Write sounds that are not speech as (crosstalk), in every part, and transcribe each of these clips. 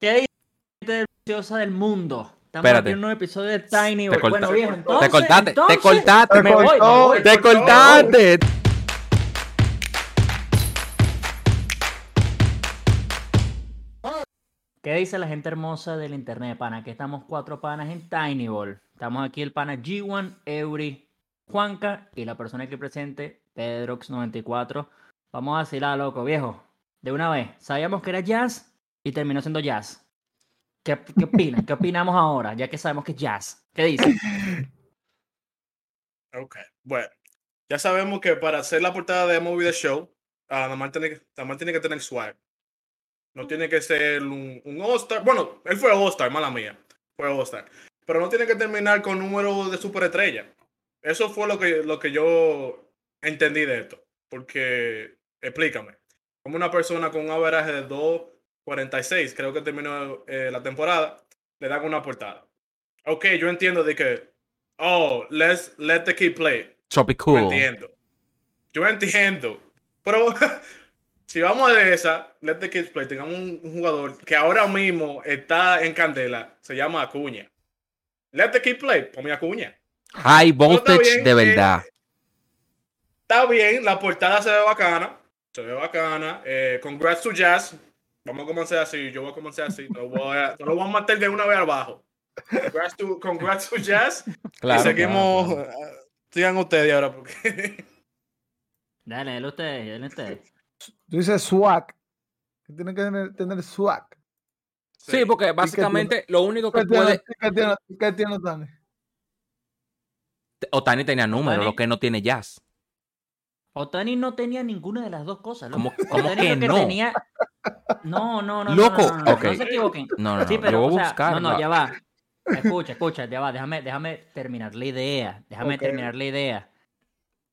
¿Qué dice gente deliciosa del mundo? Estamos Espérate. en un nuevo episodio de Tiny Te World. corta- Bueno, viejo, te entonces, cortaste, te cortaste. Me voy, me cortó, voy. ¡Te cortaste! ¿Qué dice la gente hermosa del internet, pana? Que estamos cuatro panas en Tiny Ball. Estamos aquí el pana G1, Eury, Juanca y la persona aquí presente, Pedrox94. Vamos a vacilar, loco, viejo. De una vez. Sabíamos que era jazz y terminó siendo jazz. ¿Qué, qué opinan? ¿Qué opinamos ahora? Ya que sabemos que es jazz. ¿Qué dicen? Ok, bueno. Ya sabemos que para hacer la portada de Movie The Show, ah, nada más tiene, tiene que tener swag. No tiene que ser un, un All-Star. Bueno, él fue All-Star, mala mía. Fue All-Star. Pero no tiene que terminar con número de superestrella. Eso fue lo que, lo que yo entendí de esto. Porque, explícame. Como una persona con un average de 2.46, creo que terminó eh, la temporada, le dan una portada. Ok, yo entiendo de que, oh, let's let the kid play. Choppy Yo entiendo. Yo entiendo. Pero (laughs) si vamos a de esa, let the kids play, tengamos un, un jugador que ahora mismo está en candela, se llama Acuña. Let the kid play, ponme Acuña. High voltage de eh, verdad. Está bien, la portada se ve bacana. Se ve bacana. Eh, congrats to Jazz. Vamos a comenzar así. Yo voy a comenzar así. No, voy a, no lo voy a matar de una vez abajo. Congrats to, congrats to Jazz. Claro, y seguimos. claro, claro. eh, Sigan ustedes ahora porque. (laughs) Dale, dale ustedes, dale ustedes. Tú dices swag. Que tiene que tener, tener swag. Sí, porque básicamente lo único que ¿Qué tiene, puede. qué tiene, qué tiene Otani? Otani tenía números, Otani- lo que no tiene jazz. Otani no tenía ninguna de las dos cosas. ¿Cómo, cómo Otani que no? tenía... No, no, no. no, Loco, no, no, no, no se equivoquen. No, no, no. Sí, yo pero, voy o a sea, buscar. no, no, ya va. Escucha, escucha, ya va. Déjame, déjame terminar la idea. Déjame terminar la idea.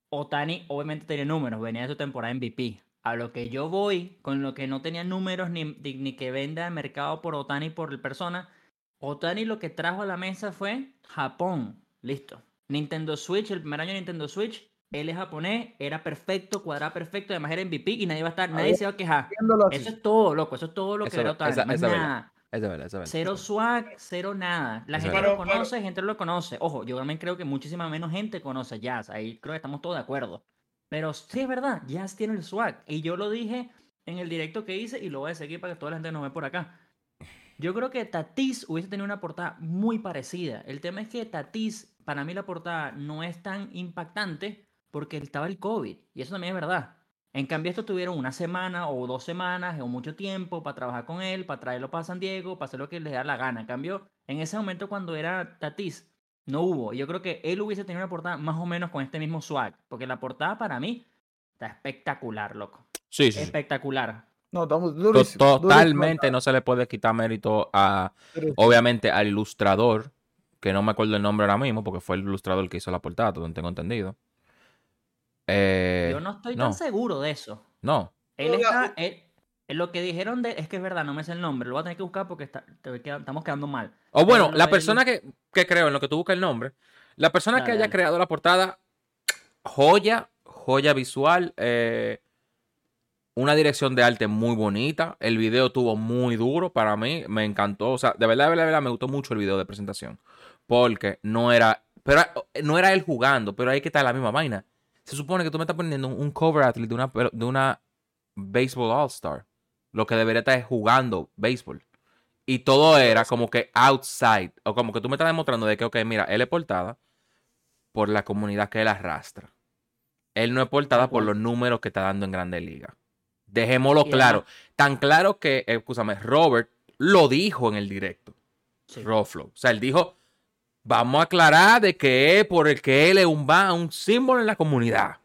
Otani obviamente tenía números, venía de su temporada MVP. A lo que yo voy, con lo que no tenía números ni, ni, ni que venda de mercado por Otani por persona, Otani lo que trajo a la mesa fue Japón. Listo. Nintendo Switch, el primer año de Nintendo Switch, él es japonés, era perfecto, cuadraba perfecto, además era MVP y nadie va a estar, nadie se va a quejar. Eso es todo, loco, eso es todo lo que era Otani. esa es verdad. nada. Verdad, verdad. Cero swag, cero nada. La gente verdad. lo Pero- conoce, gente no lo conoce. Ojo, yo también creo que muchísima menos gente conoce Jazz. Ahí creo que estamos todos de acuerdo. Pero sí es verdad, Jazz tiene el swag. Y yo lo dije en el directo que hice y lo voy a seguir para que toda la gente nos ve por acá. Yo creo que Tatis hubiese tenido una portada muy parecida. El tema es que Tatis, para mí la portada no es tan impactante porque estaba el COVID. Y eso también es verdad. En cambio, estos tuvieron una semana o dos semanas o mucho tiempo para trabajar con él, para traerlo para San Diego, para hacer lo que les da la gana. En cambio, en ese momento cuando era Tatis, no hubo. Yo creo que él hubiese tenido una portada más o menos con este mismo swag. Porque la portada para mí está espectacular, loco. Sí, sí. Espectacular. No, estamos durísimo. Totalmente no se le puede quitar mérito a, durísimo. obviamente, al ilustrador, que no me acuerdo el nombre ahora mismo, porque fue el ilustrador que hizo la portada, donde tengo entendido. Eh, Yo no estoy no. tan seguro de eso. no. Él está. él- lo que dijeron de, es que es verdad, no me sé el nombre. Lo voy a tener que buscar porque está- te queda- estamos quedando mal. O bueno, Pero lo la persona que, que creo, en lo que tú buscas el nombre, la persona que haya dale. creado la portada, joya, joya visual, eh, una dirección de arte muy bonita, el video tuvo muy duro para mí, me encantó, o sea, de verdad, de verdad, de verdad, me gustó mucho el video de presentación, porque no era, pero no era él jugando, pero ahí que está la misma vaina. Se supone que tú me estás poniendo un, cover athlete de una, de una Baseball All-Star, lo que debería estar es jugando béisbol. Y todo era como que outside. O como que tú me estás demostrando de que, ok, mira, él es portada por la comunidad que él arrastra. Él no es portada por los números que está dando en Grande Liga. Dejémoslo claro. además- Tan claro que, eh, escúchame, Robert lo dijo en el directo. Sí. Roflo. O sea, él dijo, vamos a aclarar de que es por el que él es un, símbolo en la comunidad.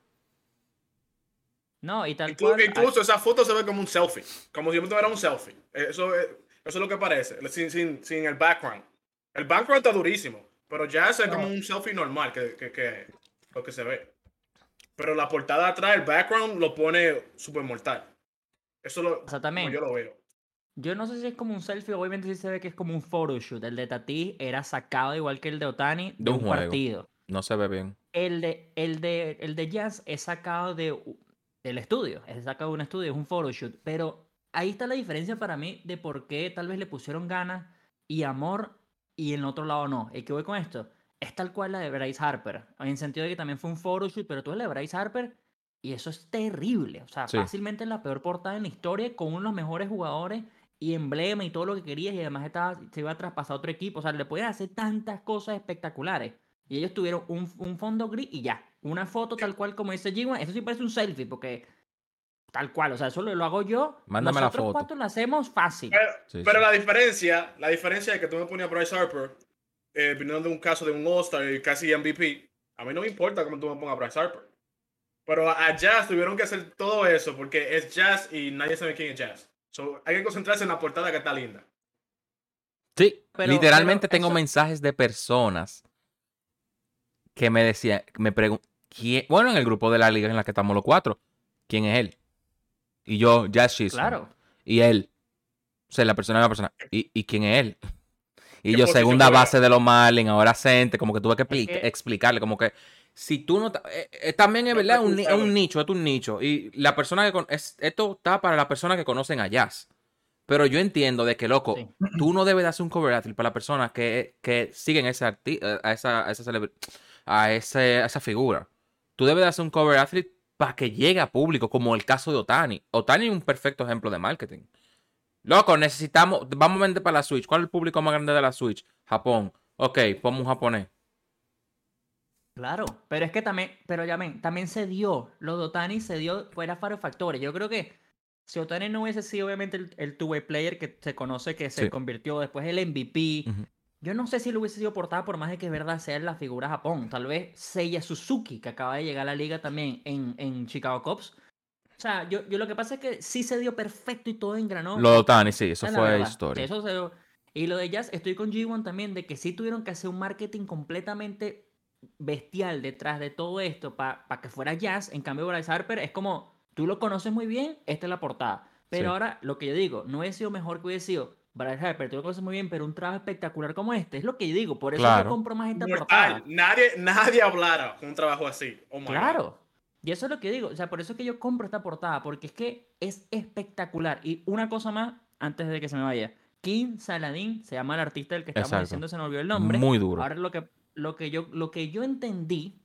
No, y tal Incluso, cual. incluso esa foto se ve como un selfie. Como si yo tuviera un selfie. Eh, Eso, es- eso es lo que parece. Sin, sin, sin el background. El background está durísimo. Pero ya es como un selfie normal que, que, que- lo que se ve. Pero la portada atrás, el background lo pone súper mortal. Eso lo, Exactamente. como yo lo veo. Yo no sé si es como un selfie, obviamente sí se ve que es como un photoshoot. El de Tati era sacado igual que el de Otani de, De un partido. No se ve bien. El de, el de, el de Jazz es sacado de, del estudio. Es sacado de un estudio, es un photoshoot. Pero ahí está la diferencia para mí de por qué tal vez le pusieron ganas y amor y en el otro lado no. ¿Y qué voy con esto? Es tal cual la de Bryce Harper. En el sentido de que también fue un photoshoot, pero tú ves la de Bryce Harper y eso es terrible. O sea, Sí. fácilmente la peor portada en la historia con uno de los mejores jugadores y emblema y todo lo que querías y además estaba, se iba a traspasar a otro equipo. O sea, le podían hacer tantas cosas espectaculares. Y ellos tuvieron un, un fondo gris y ya. Una foto tal cual como dice G1. Eso sí parece un selfie porque tal cual. O sea, eso lo, lo hago yo. Mándame la Nosotros foto. cuatro lo hacemos fácil. Pero, Sí, pero sí. la diferencia, la diferencia es que tú me ponías a Bryce Harper, eh, viniendo de un caso de un All-Star y casi MVP. A mí no me importa cómo tú me pongas a Bryce Harper. Pero a Jazz tuvieron que hacer todo eso porque es Jazz y nadie sabe quién es Jazz. So, hay que concentrarse en la portada que está linda. Sí, Pero- literalmente pero tengo eso- mensajes de personas que me decían, me preguntan, bueno, en el grupo de la liga en la que estamos los cuatro, ¿quién es él? Y yo, Jazz Chisholm. Claro. Y él, o sea, la persona es la persona, ¿y, y quién es él? (laughs) Y ¿Qué yo, segunda base de los Marlins, ahora Cente, como que tuve que- explicarle, como que si tú no... eh, eh, también es verdad, te un, es un nicho, es un nicho. Y la persona que... con- es- esto está para las personas que conocen a Jazz. Pero yo entiendo de que, loco, Sí. tú no debes de hacer un cover athlete para las personas que, que siguen ese arti- eh, a esa, a esa, a ese- a esa figura. Tú debes de hacer un cover athlete para que llegue a público, como el caso de Otani. Otani es un perfecto ejemplo de marketing. Loco, necesitamos, vamos a vender para la Switch. ¿Cuál es el público más grande de la Switch? Japón. Ok, ponme un japonés. Claro, pero es que también, pero ya ven, también se dio, lo de Otani se dio, fuera para factores. Yo creo que si Otani no hubiese sido obviamente el, el two-way player que se conoce que se Sí. convirtió después el MVP, yo no sé si lo hubiese sido portada por más de que es verdad sea la figura Japón. Tal vez Seiya Suzuki, que acaba de llegar a la liga también en, en Chicago Cubs. O sea, yo, yo lo que pasa es que sí se dio perfecto y todo engranó. Lo de Otani, sí, eso la fue verdad. historia. Eso se dio. Y lo de Jazz, estoy con G1 también, de que sí tuvieron que hacer un marketing completamente bestial detrás de todo esto para que fuera Jazz. En cambio, Bryce Harper es como, tú lo conoces muy bien, esta es la portada. Pero Sí. ahora, lo que yo digo, no hubiese sido mejor que hubiese sido Bryce Harper, tú lo conoces muy bien, pero un trabajo espectacular como este, es lo que yo digo. Por eso Claro. yo compro más esta portada. Nadie, nadie hablara con un trabajo así. Oh my God. Claro. Y eso es lo que digo. O sea, por eso es que yo compro esta portada. Porque es que es espectacular. Y una cosa más, antes de que se me vaya. King Saladin, se llama el artista del que estamos Exacto. diciendo, se me olvidó el nombre. Muy duro. Ahora lo que, lo, que yo, lo que yo entendí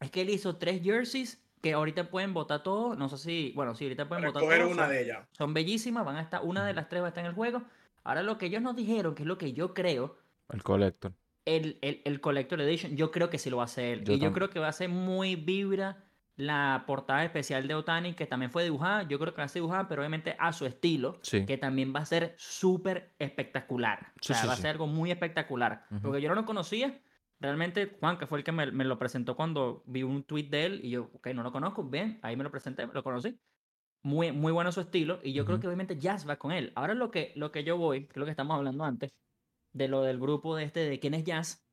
es que él hizo tres jerseys que ahorita pueden votar todos. No sé si, bueno, sí, ahorita pueden votar todos. una son- de ellas. Son bellísimas, van a estar, una de las tres va a estar en el juego. Ahora lo que ellos nos dijeron, que es lo que yo creo, El collector. el, el, el Collector Edition, yo creo que sí lo va a hacer. Yo y yo creo que va a ser muy vibra la portada especial de Otani, que también fue dibujada. Yo creo que va a ser dibujada, pero obviamente a su estilo, Sí. que también va a ser súper espectacular. Sí, o sea, sí, va a ser algo muy espectacular. Ujú. Porque yo no lo conocía. Realmente, Juan, que fue el que me, me lo presentó cuando vi un tweet de él, y yo, ok, no lo conozco, bien, ahí me lo presenté, lo conocí. Muy, muy bueno su estilo, y yo creo Ujú. que obviamente Jazz va con él. Ahora lo que, lo que yo voy, que es lo que estamos hablando antes, de lo del grupo de este, de quién es Jazz.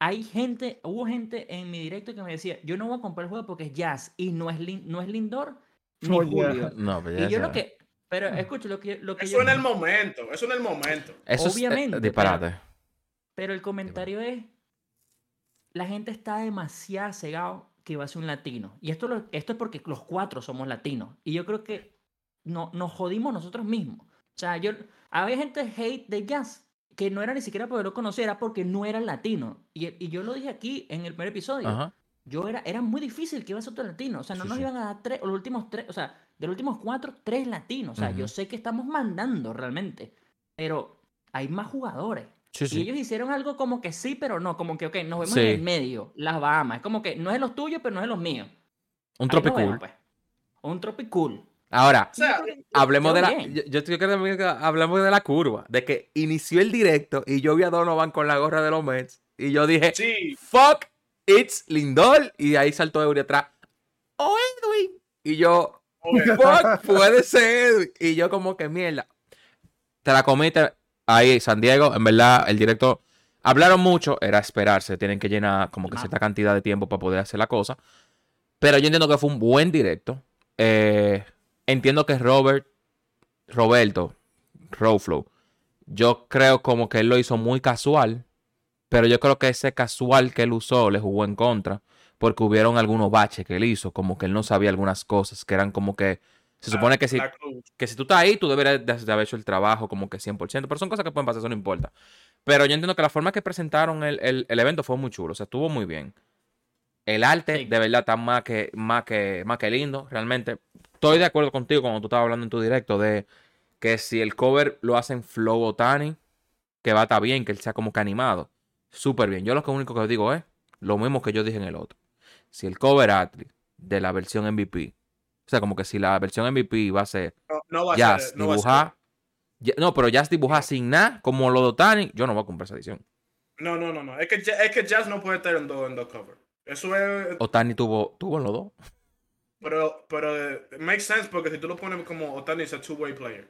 Hay gente, hubo gente en mi directo que me decía, yo no voy a comprar el juego porque es Jazz y no es, Lin- no es Lindor ni Oye. Julio. (laughs) No, pero Y ya yo lo que, pero escucha, lo que, lo que Eso yo, en el momento. Eso en el momento. Eso es, eh, obviamente, disparate. pero el comentario es, la gente está demasiado cegado que va a ser un latino. Y esto, lo- esto es porque los cuatro somos latinos. Y yo creo que no, nos jodimos nosotros mismos. O sea, yo, había gente hate de jazz que no era ni siquiera porque lo conociera, era porque no era latino. Y, y yo lo dije aquí en el primer episodio. Ajá. Yo era, era muy difícil que iba a ser otro latino. O sea, no Sí, nos sí. iban a dar tres, o los últimos tres, o sea, de los últimos cuatro, tres latinos. O sea, yo sé que estamos mandando realmente. Pero hay más jugadores. Sí, Y ellos hicieron algo como que sí, pero no, como que, ok, nos vemos Sí. en el medio, las Bahamas. Es como que no es de los tuyos, pero no es de los míos. Un tropicool. pues. Un tropicool. Ahora, O sea, hablemos de la. Yo, yo estoy creyendo que hablemos de la curva. De que inició el directo y yo vi a Donovan con la gorra de los Mets. Y yo dije, sí. fuck, it's Lindor. Y de ahí saltó Eury atrás. Oh, Edwin. Y yo, fuck, puede ser Edwin. Y yo, como que mierda. Te la comiste ahí, San Diego. En verdad, el directo. Hablaron mucho, era esperarse. Tienen que llenar como que cierta cantidad de tiempo para poder hacer la cosa. Pero yo entiendo que fue un buen directo. Eh, entiendo que Robert, Roberto, Rowflow, yo creo como que él lo hizo muy casual. Pero yo creo que ese casual que él usó le jugó en contra. Porque hubieron algunos baches que él hizo. Como que él no sabía algunas cosas que eran como que Se supone que si, que si tú estás ahí, tú deberías de, de haber hecho el trabajo como que 100%, pero son cosas que pueden pasar, eso no importa. Pero yo entiendo que la forma que presentaron el, el- el evento fue muy chulo, o sea, estuvo muy bien. El arte, Sí. de verdad, está más que, más, que, más que lindo, realmente. Estoy de acuerdo contigo cuando tú estabas hablando en tu directo de que si el cover lo hacen Flow Otani, que va a estar bien, que él sea como que animado. Súper bien. Yo lo que único que digo es lo mismo que yo dije en el otro. Si el cover art de la versión MVP, o sea, como que si la versión MVP va a ser No, no va a Jazz ser. No, dibujar, ya- no, pero Jazz dibujar sin nada, como lo de Otani, yo no voy a comprar esa edición. no, no, no, no. Es que, es que Jazz no puede estar en dos en dos covers. Eso es. Otani tuvo, tuvo en los dos. Pero, pero eh, makes sense porque si tú lo pones como Otani es a two-way player.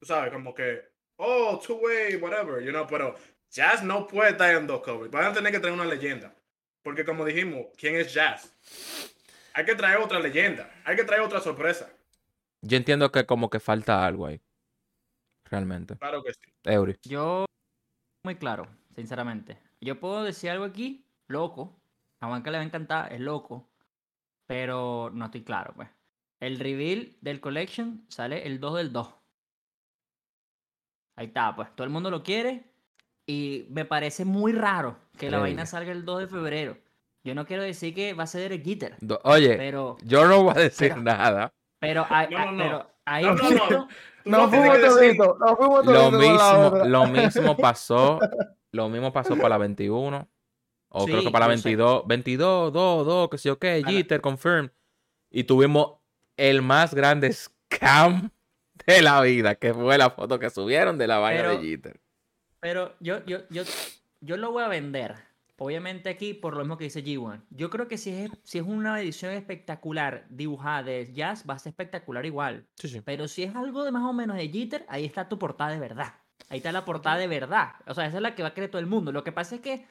Tú sabes, como que. Oh, two-way, whatever, you know. Pero Jazz no puede estar en dos covers. Van a tener que traer una leyenda. Porque como dijimos, ¿quién es Jazz? Hay que traer otra leyenda. Hay que traer otra sorpresa. Yo entiendo que como que falta algo ahí. Realmente. Claro que sí. Eury. Yo, muy claro, sinceramente. Yo puedo decir algo aquí, loco. A Juanca le va a encantar, es loco. Pero no estoy claro, pues. El reveal del collection sale el 2 del 2. Ahí está, pues. Todo el mundo lo quiere. Y me parece muy raro que la vaina salga el 2 de febrero. Yo no quiero decir que va a Jeter. Do- Oye, Pero, yo no voy a decir pero- nada. pero, hay, No, no, no. pero hay No, no, no. Nos fuimos toditos, nos fuimos Lo toditos con la mismo, lo (laughs) mismo pasó. Lo mismo pasó para la 21. O creo que Sí, para la yo sé. 22. 22, 2, 2, que yo qué, Para- Jeter, confirm. Y tuvimos el más grande scam de la vida, que fue la foto que subieron de la vaina Pero- de Jeter. Pero yo, yo, yo, yo lo voy a vender. Obviamente aquí, por lo mismo que dice G1. Yo creo que si es, si es una edición espectacular dibujada de Jazz, va a ser espectacular igual. Sí, sí. Pero si es algo de más o menos de Jeter, ahí está tu portada de verdad. Ahí está la portada de verdad. O sea, esa es la que va a querer todo el mundo. Lo que pasa es que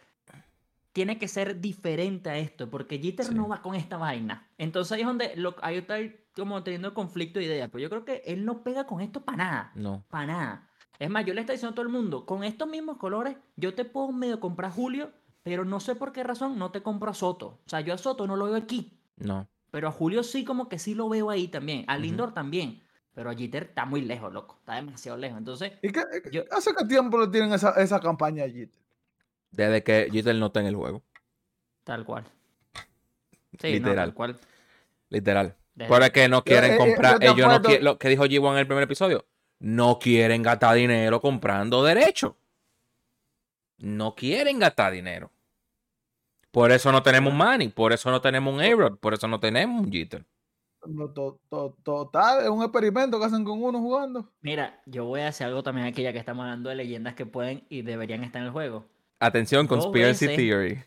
tiene que ser diferente a esto, porque Sí. no va con esta vaina. Entonces ahí es donde lo, ahí está como teniendo conflicto de ideas. Pero yo creo que él no pega con esto para nada. No. Para nada. Es más, yo le estoy diciendo a todo el mundo, con estos mismos colores, yo te puedo medio comprar Julio, pero no sé por qué razón no te compro a Soto. O sea, yo a Soto no lo veo aquí, No. pero a Julio sí como que sí lo veo ahí también. A. Lindor también. Pero a Jeter está muy lejos, loco. Está demasiado lejos. Entonces, ¿Y qué, Yo- hace qué tiempo le tienen esa, esa campaña allí? Desde que Jeter no está en el juego. tal cual. Sí, no, Literal. tal cual. Literal. Desde- Pero es que no quieren eh, eh, comprar. te Ellos no. Lo que dijo G1 en el primer episodio. No quieren gastar dinero comprando derecho. No quieren gastar dinero. Por eso no tenemos un Manny. Por eso no tenemos un A-Rod. Por eso no tenemos un Jeter. No, to- to- total, es un experimento que hacen con uno jugando. Mira, yo voy a hacer algo también aquí, ya que estamos hablando de leyendas que pueden y deberían estar en el juego. Atención, Dos conspiracy veces. theory.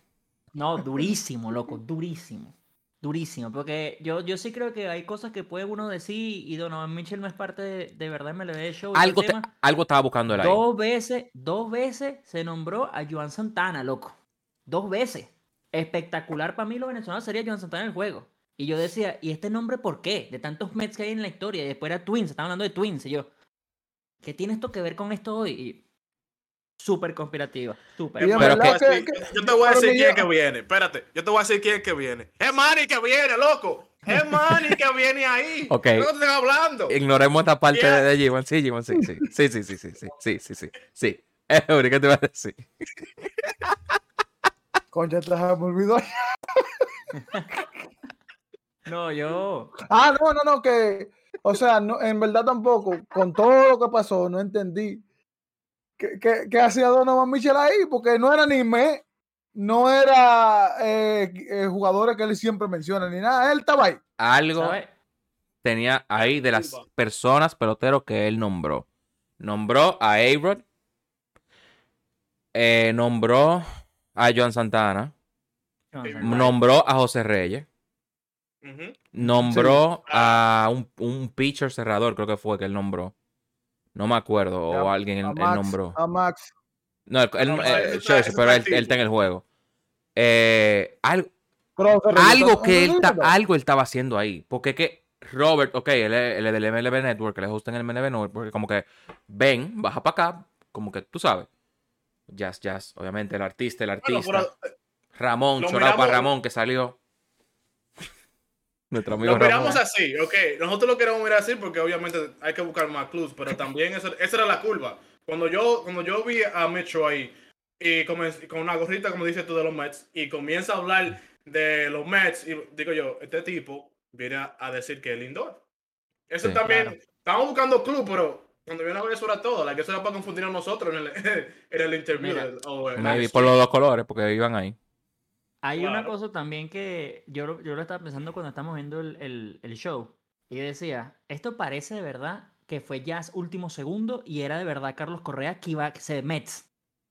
No, durísimo, loco, durísimo. Durísimo, porque yo, yo sí creo que hay cosas que puede uno decir y Donovan Mitchell no es parte de, de verdad MLB Show. el Algo, te- algo estaba buscando ahí. Dos veces, dos veces se nombró a Joan Santana, loco. Dos veces. Espectacular para mí lo venezolano sería Joan Santana en el juego. Y yo decía, ¿y este nombre por qué? De tantos Mets que hay en la historia. Y después era Twins, estaban hablando de Twins. Y yo, ¿qué tiene esto que ver con esto hoy? Y súper conspirativa. Súper. Yo te voy a que- decir- que- yo te voy a pero decir que quién que viene. Espérate, yo te voy a decir quién es que viene. Es Manny que viene, loco. Es Manny que viene ahí. (laughs) Ok. ¿De qué te estoy hablando? Ignoremos esta parte Yeah. de, de G1. Sí, G1, sí, sí. Sí, sí, sí, sí, sí, sí, sí, sí. (laughs) Sí. ¿qué te iba a decir? (laughs) Concha, te- me olvidó. (laughs) No, yo. Ah, no, no, no, que, o sea, no, en verdad tampoco, con todo lo que pasó, no entendí qué, qué, qué hacía Donovan Mitchell ahí, porque no era ni me, no era eh, eh, jugadores que él siempre menciona, ni nada, él estaba ahí. Algo ¿Sabes? tenía ahí de las personas peloteros que él nombró. Nombró a A-Rod. eh, nombró a Joan Santana. Nombró a José Reyes. Nombró a un, un pitcher cerrador, creo que fue que él nombró. No me acuerdo. O A- alguien A él Max, nombró. a Max. No, él, él- No, eh, ese pero él, está en el juego. Eh, algo, algo que él, ta- algo él estaba haciendo ahí. Porque que Robert, ok, él es, él es del MLB Network, él es host en el MLB Network, porque como que ven, baja para acá, como que tú sabes. Jazz, jazz, obviamente, el artista, el Bueno, artista. pero, eh, Ramón, chorado para Ramón que salió. (laughs) Nuestro amigo Lo miramos Ramón. así, ok. Nosotros lo queremos mirar así porque obviamente hay que buscar más clues, pero (laughs) también eso- esa era la curva. Cuando yo, cuando yo vi a Mitchell ahí y comenz- con una gorrita, como dices tú, de los Mets, y comienza a hablar de los Mets, y digo yo, este tipo viene a, a decir que es Lindor. Eso Sí, también, claro. estamos buscando clues, pero cuando viene a ver eso era todo. La que eso era para confundir a nosotros en el, (laughs) en el interview. Mira, del- o en Maybe el por los dos colores, porque iban ahí. Hay una cosa también que yo, lo- yo lo estaba pensando cuando estamos viendo el, el- el show. Y yo decía, esto parece de verdad que fue Jazz último segundo y era de verdad Carlos Correa que iba a ser Mets.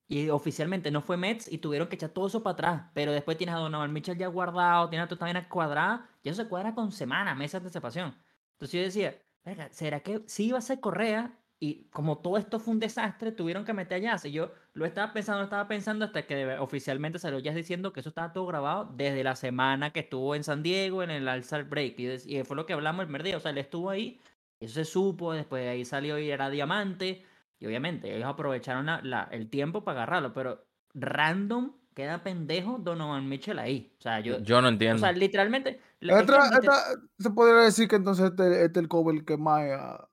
Y oficialmente no fue Mets y tuvieron que echar todo eso para atrás. Pero después tienes a Donovan Mitchell ya guardado, tienes a esta vaina cuadrada. Y eso se cuadra con semanas, meses de anticipación. Entonces yo decía, "Verga, ¿será que sí iba a ser Correa? Y como todo esto fue un desastre, tuvieron que meter a Jazz. Y yo lo estaba pensando, lo estaba pensando hasta que oficialmente salió Jazz diciendo que eso estaba todo grabado desde la semana que estuvo en San Diego en el All-Star Break. Y, y fue lo que hablamos el primer día. O sea, él estuvo ahí, eso se supo, después de ahí salió y era diamante. Y obviamente ellos aprovecharon la- la- el tiempo para agarrarlo, pero random queda pendejo Donovan Mitchell ahí. O sea, yo. Yo no o entiendo. sea, literalmente. Esta- esta- se podría decir que entonces este, este es el cover que más, ah,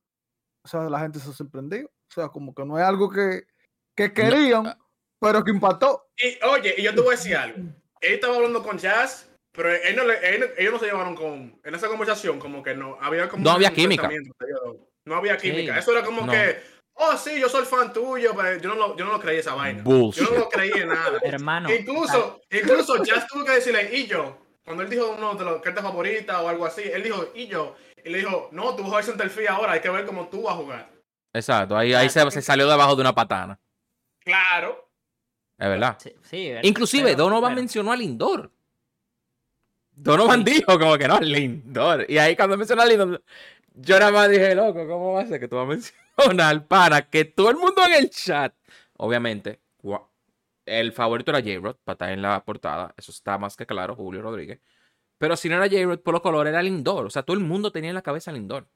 o sea, la gente se sorprendió. O sea, como que no es algo que, que querían, ah. pero que impactó. Y oye, y yo te voy a decir algo. Él estaba hablando con Jazz, pero él no le- él- ellos no se llevaron con. En esa conversación, como que no había como. No había química. No había química. Sí. Eso era como No. que. Oh, sí, yo soy fan tuyo, pero yo no lo, yo no lo creí esa vaina. Bullshit. Yo no lo creí en nada. Hermano. incluso, incluso Jazz tuvo que decirle, y yo, cuando él dijo uno de las cartas favoritas o algo así, él dijo, y yo, y le dijo, no, tú vas a jugar centerfield ahora, hay que ver cómo tú vas a jugar. Exacto, ahí, ahí se, se salió debajo de una patana. Claro. Es verdad. Sí, sí, ver- Inclusive, pero, Donovan bueno, mencionó a Lindor. Donovan dijo como que no, Lindor. Y ahí cuando mencionó a Lindor, yo nada más dije, loco, ¿cómo va a ser que tú vas a mencionar al (laughs) pana? Que todo el mundo en el chat, obviamente, el favorito era J-Rod, para estar en la portada. Eso está más que claro, Julio Rodríguez. Pero si no era J-Rod, por los colores era Lindor. O sea, todo el mundo tenía en la cabeza Lindor.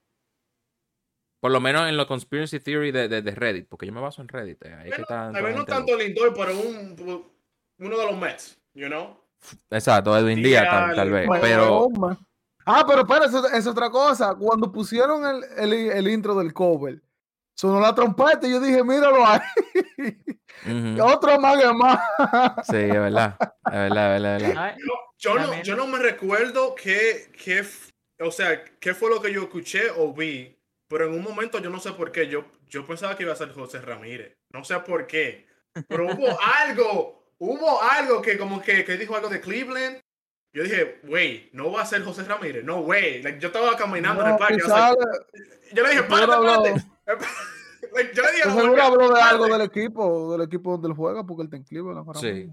Por lo menos en la conspiracy theory de, de- de Reddit, porque yo me baso en Reddit. eh, ahí que está tal vez no tanto Lindor, pero un, uno de los Mets, you know? Exacto, Edwin Díaz tal, Díaz, tal vez. Bueno, Pero. Ah, pero espera, eso es otra cosa. Cuando pusieron el, el, el intro del cover, sonó la trompeta y yo dije, míralo ahí. ujú, Otro más que más. sí, es verdad. Es verdad, es verdad, es verdad. No, yo, no, yo no me recuerdo qué, qué, o sea, qué fue lo que yo escuché o vi, pero en un momento yo no sé por qué, yo, yo pensaba que iba a ser José Ramírez, no sé por qué, pero hubo (laughs) algo, hubo algo que como que, que dijo algo de Cleveland. Yo dije, wey, no va a ser José Ramírez, no way. Like, yo estaba caminando en el No, parque. que o sea, yo le dije, párate, párate. (laughs) Like, yo le dije, seguro habló de algo del equipo, del equipo donde él juega, porque él está en Cleveland ahora Sí.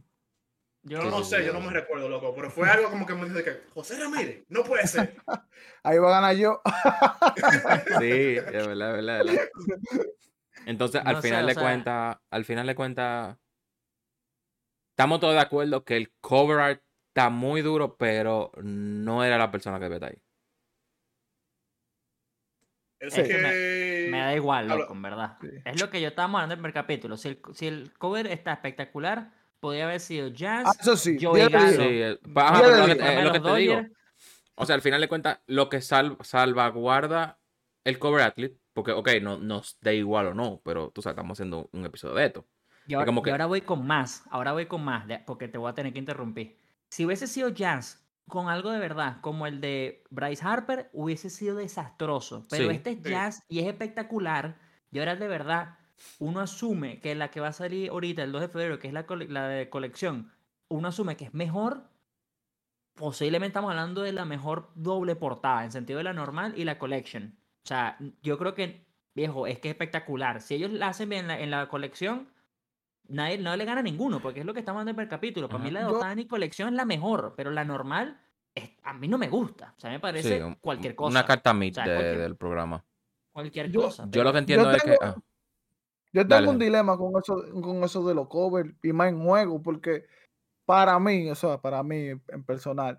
Yo no sí, sé, yo no me recuerdo, loco, pero fue algo como que me dice que José Ramírez, no puede ser. (laughs) Ahí va a ganar yo. (laughs) Sí, es verdad, es verdad, es verdad. Entonces, al No sé, final o de sea- cuentas, al final de cuentas, estamos todos de acuerdo que el cover art está muy duro, pero no era la persona que debe estar ahí. Es que... Me da igual, loco, en verdad. Sí. Es lo que yo estábamos hablando en el primer capítulo. Si el, si el cover está espectacular, podría haber sido Jazz. Ah, eso sí. Joey 10 de Gallo. 10. Sí, eh, ajá, Diez pero de lo que, eh, lo te digo. O sea, al final de cuentas, lo que sal- salvaguarda el cover athlete, porque, ok, no nos da igual o no, pero tú sabes, estamos haciendo un episodio de esto. Y ahora, como y ahora voy con más. Ahora voy con más, porque te voy a tener que interrumpir. Si hubiese sido Jazz con algo de verdad, como el de Bryce Harper, hubiese sido desastroso. Pero Sí. este es Sí. Jazz y es espectacular. Y ahora de verdad, uno asume que la que va a salir ahorita, el 2 de febrero, que es la, la de colección, uno asume que es mejor. Posiblemente estamos hablando de la mejor doble portada, en sentido de la normal y la collection. O sea, yo creo que, viejo, es que es espectacular. Si ellos la hacen bien en la, en la colección, nadie, no le gana a ninguno, porque es lo que estamos hablando en el capítulo. Para mí la de Yo- Otani colección es la mejor, pero la normal, es- a mí no me gusta. O sea, me parece Sí, un- cualquier cosa. Una carta mid O sea, de- cualquier- del programa. Cualquier Yo- cosa. Yo lo que entiendo es que. ah, Yo tengo Dale, un dilema con eso, con eso de los covers y más en juego, porque para mí, o sea, para mí en personal,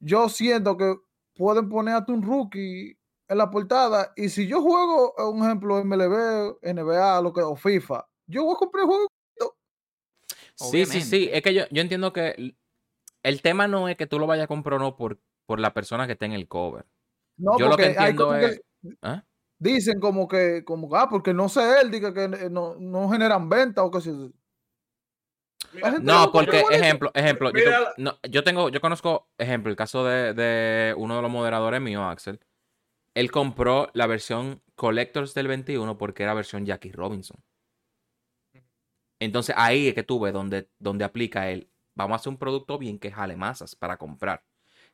yo siento que pueden poner a un rookie en la portada y si yo juego, eh, un ejemplo, MLB, NBA, lo que, o FIFA, yo voy a comprar el Sí, sí, sí. Es que yo, yo entiendo que el- tema no es que tú lo vayas a comprar o no por por la persona que está en el cover. No, Yo lo que entiendo cosas que es. ¿Ah? Dicen como que, como, ah, porque no sé él, diga que eh, no, no generan venta o qué sé yo. Mira, gente No, porque, ejemplo, ejemplo, yo, te- no, yo tengo, yo conozco, ejemplo, el caso de, de uno de los moderadores míos, Axel. Él compró la versión Collectors del 21 porque era versión Jackie Robinson. Entonces ahí es que tú ves donde, donde aplica él. Vamos a hacer un producto bien que jale masas para comprar.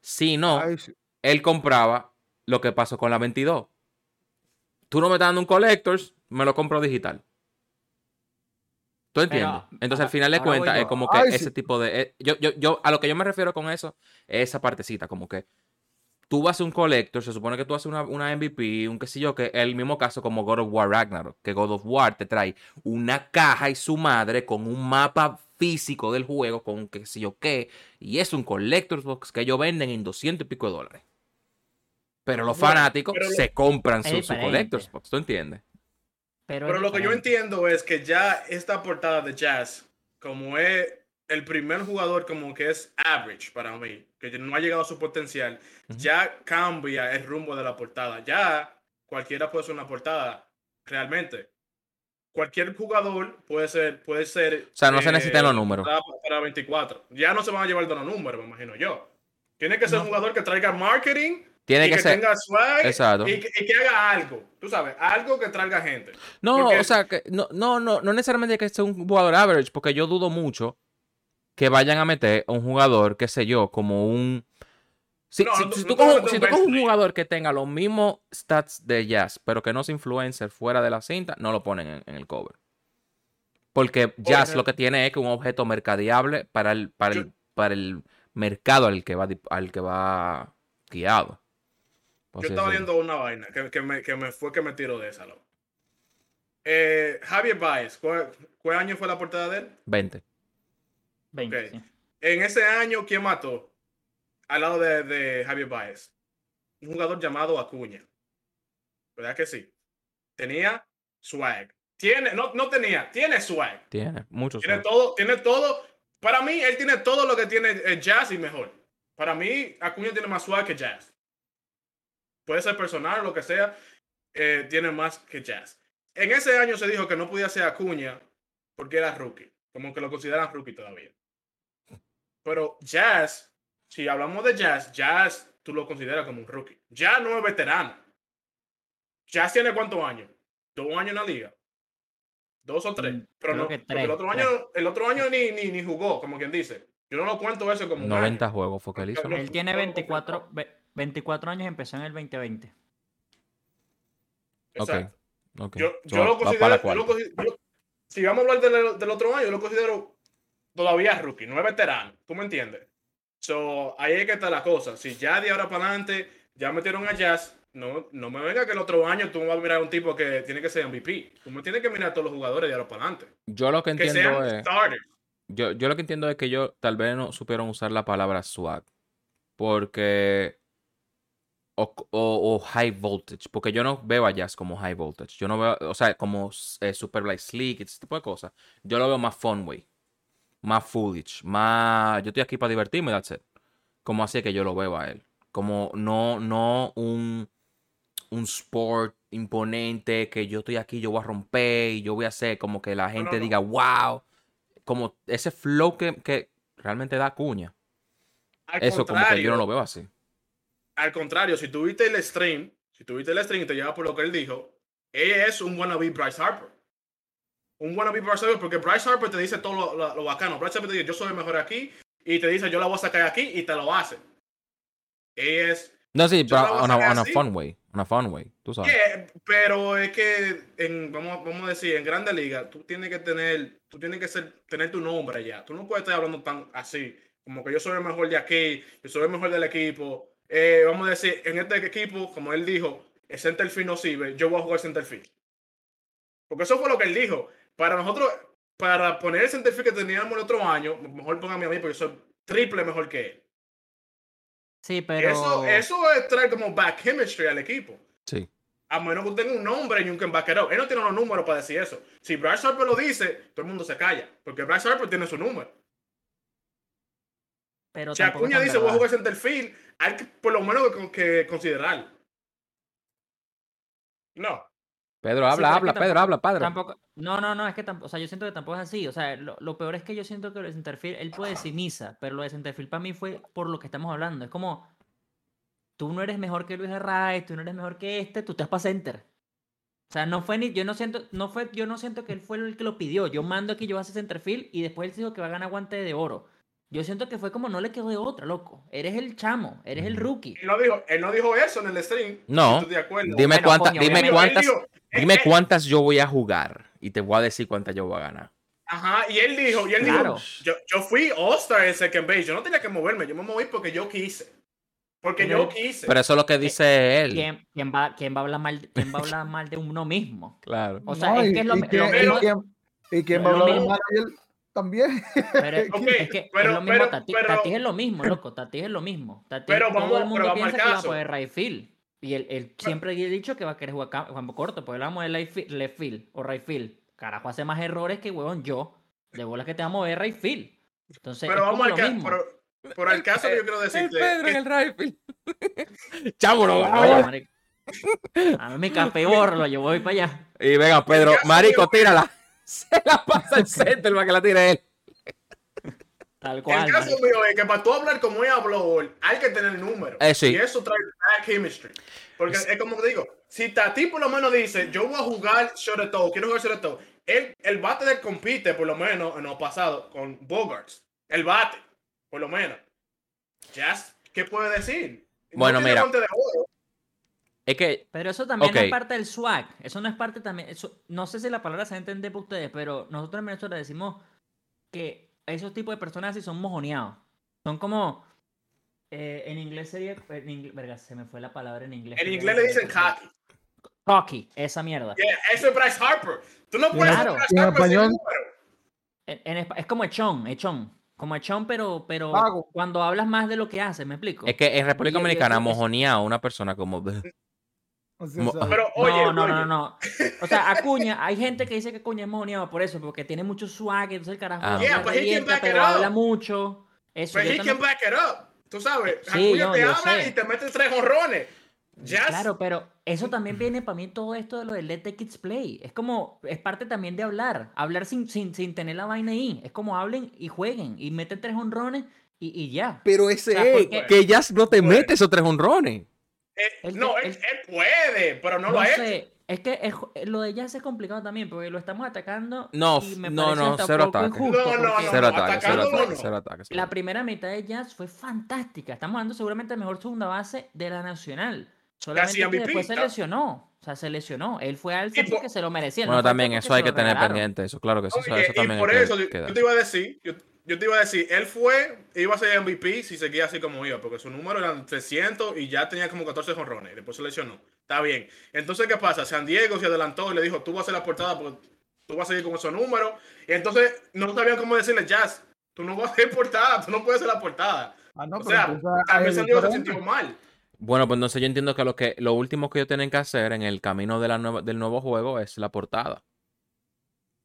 Si no, Ay, sí. él compraba lo que pasó con la 22. Tú no me estás dando un Collectors, me lo compro digital. ¿Tú entiendes? Entonces, al final de cuentas, yo. es como que Ay, ese sí. tipo de. eh, yo, yo, yo, a lo que yo me refiero con eso, es esa partecita, como que tú vas a un collector, se supone que tú haces una, una MVP, un qué sé yo, que es el mismo caso como God of War Ragnarok, que God of War te trae una caja y su madre con un mapa físico del juego, con qué sé yo qué, y es un collector's box que ellos venden en 200 y pico de dólares. Pero los Bueno, fanáticos pero lo- se compran su, su collector's box, ¿tú entiendes? Pero, Pero lo que yo entiendo es que ya esta portada de Jazz, como es el primer jugador como que es average para mí, que no ha llegado a su potencial, ya cambia el rumbo de la portada. Ya cualquiera puede ser una portada, realmente. Cualquier jugador puede ser, puede ser. eh, O sea, no se necesitan los números. Para, para 24. Ya no se van a llevar de los números, me imagino yo. Tiene que ser No. un jugador que traiga marketing Tiene y que que, ser. tenga swag Exacto. y, que, y que haga algo. Tú sabes, algo que traiga gente. No, Porque- o sea, que no, no, no, no necesariamente que sea un jugador average, porque yo dudo mucho que vayan a meter a un jugador, qué sé yo, como un. Si, No, si- no- si no tú coges, meter si un tú coges un bench jugador que tenga los mismos stats de Jazz, pero que no es influencer fuera de la cinta, no lo ponen en, en el cover. Porque Jazz lo que tiene es que un objeto mercadeable para el, para el, para el mercado al que va, al que va guiado. Yo estaba decirlo. viendo una vaina que, que me, que me fue que me tiró de esa. Eh, Javier Baez, ¿cuál, cuál año fue la portada de él? 20. 20, ok. sí. En ese año, ¿quién mató? Al lado de, de Javier Baez. Un jugador llamado Acuña. ¿Verdad que sí? Tenía swag. Tiene, no, no tenía, tiene swag. Tiene muchos. Tiene todo, tiene todo. Para mí, él tiene todo lo que tiene eh, Jazz y mejor. Para mí, Acuña tiene más swag que Jazz. Puede ser personal, lo que sea. eh, tiene más que Jazz. En ese año se dijo que no podía ser Acuña porque era rookie. Como que lo consideran rookie todavía. Pero Jazz, si hablamos de Jazz, Jazz tú lo consideras como un rookie. Jazz no es veterano. Jazz tiene cuántos años? Dos años en la liga. Dos o tres. Mm, Pero creo no, tres, el otro tres. año, el otro año ni, ni, ni jugó, como quien dice. Yo no lo cuento eso como un 90 año. juegos fue que él hizo. Él tiene no lo 24, ve- 24 años y empezó en el 2020. Ok. Exacto. Yo, yo lo considero, yo lo cuarta. consi- yo- si vamos a hablar del, del otro año, yo lo considero todavía rookie, no es veterano. ¿Tú me entiendes? So, ahí es que está la cosa. Si ya de ahora para adelante ya metieron a Jazz, no, no me venga que el otro año tú vas a mirar a un tipo que tiene que ser MVP. Tú me tienes que mirar a todos los jugadores de ahora para adelante. Yo lo que Que entiendo sean es. starters. Yo, yo lo que entiendo es que ellos tal vez no supieron usar la palabra swag. Porque. O, o- o high voltage. Porque yo no veo a Jazz como high voltage. Yo no veo. O sea, como eh, Super Light Sleek, ese tipo de cosas. Yo lo veo más fun way. Más foolish. Más. Yo estoy aquí para divertirme, that's it. Como así que yo lo veo a él. Como no, no un. Un sport imponente que yo estoy aquí, yo voy a romper y yo voy a hacer como que la gente no. diga, wow como ese flow que, que realmente da cuña. Al Eso como que yo no lo veo así. Al contrario, si tuviste el stream, si tuviste el stream y te llevas por lo que él dijo, él es un wannabe Bryce Harper. Un wannabe Bryce Harper, porque Bryce Harper te dice todo lo, lo- lo bacano. Bryce Harper te dice, yo soy el mejor aquí, y te dice, yo la voy a sacar aquí, y te lo hace. Él es... No, sí, pero on a, on a fun way. On a fun way, tú sabes. pero es que, en, vamos, vamos a decir, en Grande Liga, tú tienes que tener, tú tienes que ser, tener tu nombre ya. Tú no puedes estar hablando tan así, como que yo soy el mejor de aquí, yo soy el mejor del equipo. Eh, vamos a decir, en este equipo, como él dijo, el centerfield no sirve, yo voy a jugar centerfield. Porque eso fue lo que él dijo. Para nosotros, para poner el centerfield que teníamos el otro año, mejor póngame a mí porque yo soy triple mejor que él. Sí, pero. Eso, eso es traer como back chemistry al equipo. Sí. A menos que tenga un nombre y un can back it up. Él no tiene los números para decir eso. Si Bryce Harper lo dice, todo el mundo se calla. Porque Bryce Harper tiene su número. pero Si Acuña dice voy a jugar centerfield, hay que por lo menos que, que considerar. No. Pedro, habla, habla, Pedro, tampoco- habla, padre. Tampoco, no, no, no, es que tampoco, o sea, yo siento que tampoco es así. O sea, lo, lo peor es que yo siento que lo de Centerfield, él puede decir misa, pero lo de Centerfield para mí fue por lo que estamos hablando. Es como, tú no eres mejor que Luis Arraez, tú no eres mejor que este, tú te vas para Center. O sea, no fue ni, yo no siento, no fue, yo no siento que él fue el que lo pidió. Yo mando aquí, yo voy a hacer Centerfield y después él dijo que va a ganar guante de oro. Yo siento que fue como no le quedó de otra, loco. Eres el chamo, eres el rookie. Él no dijo, él no dijo eso en el stream. No. Estoy de acuerdo. Dime Bueno, cuántas, coño, dime cuántas, dijo, eh, dime eh, cuántas yo voy a jugar y te voy a decir cuántas yo voy a ganar. Ajá, y él dijo, y él Claro. dijo, yo, yo fui All-Star en Second Base, yo no tenía que moverme, yo me moví porque yo quise. Porque yo quise. Pero eso es lo que dice él. ¿Quién, quién va, quién va a hablar mal, quién va a hablar mal de uno mismo? Claro. O sea, No, es y- que es lo, y lo y quién- ¿Y quién va a hablar mismo- mal de él también? Pero es, (laughs) es que pero- es lo mismo, pero- Tati, pero- Tatis es lo mismo, loco. Tatis es lo mismo. Tatis, Pero todo vamos- el mundo pero piensa que va a poder right field. Y él, él siempre ha dicho que va a querer jugar cam- campo corto. Pues él va a mover left field, left field o right field. Carajo, hace más errores que, huevón, yo. De bolas que te va a mover right field. Entonces, pero es vamos al lo caso, mismo. pero, por el caso que yo quiero El decirte. Pedro en el rifle. (laughs) Chamo, no, Oye, vamos. marico. A mí me capé borro, yo voy para allá. Y venga, Pedro, marico, tírala. (laughs) Se la pasa al center para que la tire él. Tal cual. el caso mío es que para tú hablar como él habló, hay que tener números. Eh, sí. Y eso trae bad chemistry. Porque es como te digo, si Tati por lo menos dice, yo voy a jugar shortstop, quiero jugar shortstop, él, el bate de compite, por lo menos, en lo pasado, con Bogarts. El bate, por lo menos. Jazz, ¿qué puede decir? No Bueno, tiene mira. guante de oro. Es que Pero eso también no Ok. es parte del swag. Eso no es parte también. Eso, no sé si la palabra se entiende para ustedes, pero nosotros en Venezuela decimos que esos tipos de personas así son mojoneados. Son como. eh, en inglés sería. En inglés, verga, se me fue la palabra en inglés. En inglés le dicen cocky. Cocky, esa mierda. Yeah, eso es Bryce Harper. Tú no puedes Claro. Bryce en Harper sin español-. En- en es como echón, echón. Como echón, pero, pero Vago. cuando hablas más de lo que haces, ¿me explico? es que en República Dominicana mojoneado una persona como (laughs) O sea, Mo- o sea, Pero oye, no, no, oye, no, no. O sea, Acuña, hay gente que dice que Acuña es mojoneado por eso, porque tiene mucho swag, entonces el carajo Ah. no Yeah, can revienta, back it pero up. habla mucho. Eso, yo he también- can back it up. Tú sabes, Sí, Acuña no, te habla sé. y te mete tres honrones. Jazz, Claro, pero eso también viene (clears throat) para mí todo esto de lo de Let the Kids Play. Es como, es parte también de hablar. Hablar sin, sin, sin tener la vaina ahí. Es como hablen y jueguen y meten tres honrones y, y ya. Pero ese O sea, es porque- que ya no te Bueno. mete esos tres honrones. Eh, él no, él, él- él puede, pero no, No, lo ha hecho. sé, es que es- lo de Jazz es complicado también, porque lo estamos atacando. No, y me no, no, cero poco ataque. injusto, No, no, Cero ataque, cero atacándolo ataque, no. cero ataque. cero La primera mitad de Jazz fue fantástica. Estamos hablando seguramente de mejor segunda base de la nacional. Solamente que después se lesionó. O sea, se lesionó. Él fue por- porque se lo merecía. Bueno, no también eso hay que tener regalaron. pendiente, eso claro que sí, eso, Oye, eso y también por que yo, te iba a decir, yo, yo te iba a decir, él fue, iba a ser MVP si seguía así como iba, porque su número eran 300 y ya tenía como 14 jonrones, después se lesionó. Está bien. Entonces, ¿qué pasa? San Diego se adelantó y le dijo, tú vas a hacer la portada porque tú vas a seguir con esos números. Y entonces no sabían cómo decirle, Jazz, tú no vas a hacer portada, tú no puedes hacer la portada. ah, no, o sea, es San Diego se sintió mal. Bueno, pues entonces yo entiendo que lo que lo último que ellos tienen que hacer en el camino de la nueva- del nuevo juego es la portada.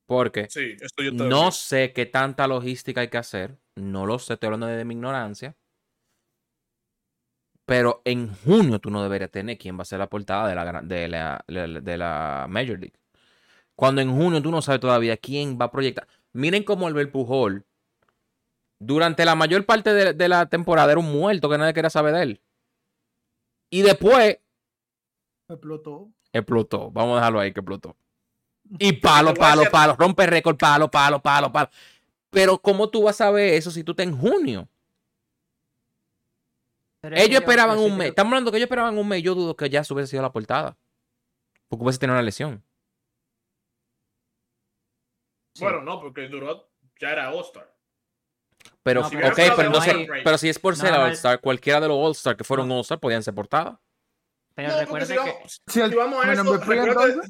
Porque Sí, esto yo te no sé qué tanta logística hay que hacer. No lo sé, estoy hablando de mi ignorancia. Pero en junio tú no deberías tener quién va a ser la portada de la, de la, de Major League. Cuando en junio tú no sabes todavía quién va a proyectar. Miren cómo Albert Pujol, durante la mayor parte de, de la temporada, era un muerto que nadie quería saber de él. Y después Explotó. explotó. Vamos a dejarlo ahí que explotó. Y (laughs) palo, palo, palo, rompe récord, palo, palo, palo, palo. Pero ¿cómo tú vas a ver eso si tú estás en junio? Pero Ellos yo- esperaban un mes. Estamos hablando que ellos esperaban un mes. Yo dudo que ya se hubiese sido la portada. Porque hubiese tenido una lesión. sí. Bueno, no, porque duró, ya era All-Star. Pero, No, ok, pero no pero, entonces, no hay- pero si es por ser No, no, All-Star, cualquiera de los All-Star que fueron All-Star podían ser portada. Pero recuerde si que. vamos, Si el si vamos a bueno, eso,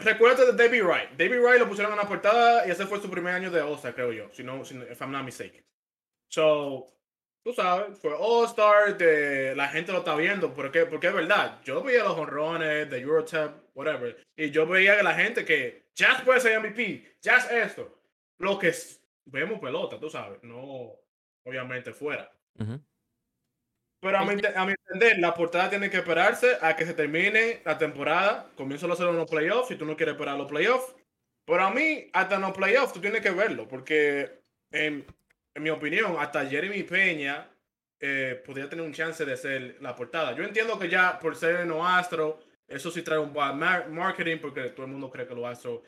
recuérdate, de David Wright. David Wright lo pusieron en la portada y ese fue su primer año de All-Star, creo yo, si no, si if I'm not mistaken. So, tú sabes, fue All-Star, la gente lo está viendo, porque, porque es verdad, yo veía los honrones de Eurotep, whatever, y yo veía que la gente que Jazz puede ser MVP, Jazz esto, lo que vemos pelota, tú sabes, no obviamente fuera. Ujú. Pero a mi, Este- a mi entender, la portada tiene que esperarse a que se termine la temporada. Comienza a hacer unos playoffs si tú no quieres esperar los playoffs. Pero a mí, hasta en los playoffs, tú tienes que verlo. Porque, en, en mi opinión, hasta Jeremy Peña eh, podría tener un chance de ser la portada. Yo entiendo que ya por ser no astro, eso sí trae un bad mar- marketing porque todo el mundo cree que los astros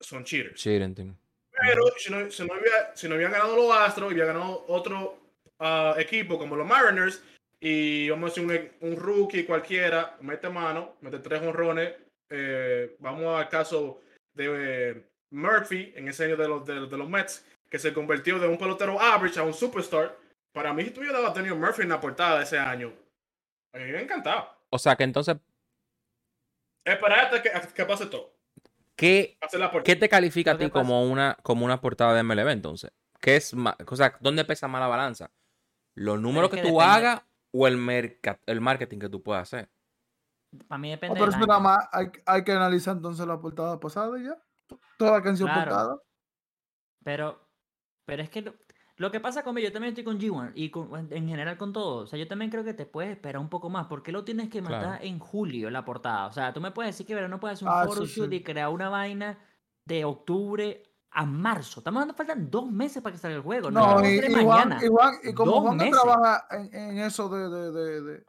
son cheaters. Cheating team. Pero si no, si no había- si no habían ganado los Astros y había ganado otro ah, equipo como los Mariners, y vamos a decir un, un rookie cualquiera, mete mano, mete tres honrones. eh, vamos al caso de eh, Murphy en ese año de los, de, de los Mets, que se convirtió de un pelotero average a un superstar. Para mí, si tú hubieras tenido Murphy en la portada ese año, a mí me encantaba. O sea que entonces, Esperar hasta que, hasta que pase todo. ¿qué, qué te califica a ti como una, como una portada de MLB entonces? ¿Qué es más? O sea, ¿dónde pesa más la balanza? ¿Los números es que, que tú depende. hagas o el, el marketing que tú puedas hacer? Para mí Oh, depende pero del eso nada año. más hay, hay que analizar entonces la portada pasada y ya. Toda la canción Claro. portada. Pero, pero es que lo, lo que pasa conmigo, yo también estoy con G1 y con- en general con todo. O sea, yo también creo que te puedes esperar un poco más. ¿Por qué lo tienes que matar Claro. en julio la portada? O sea, tú me puedes decir que verano puedes hacer un Ah, photoshoot sí. y crear una vaina de octubre a marzo. Estamos dando faltan dos meses para que salga el juego. No, No, y, y Juan, mañana. y Juan- y como Dos Juan no meses. trabaja en, en eso de, de, de, de,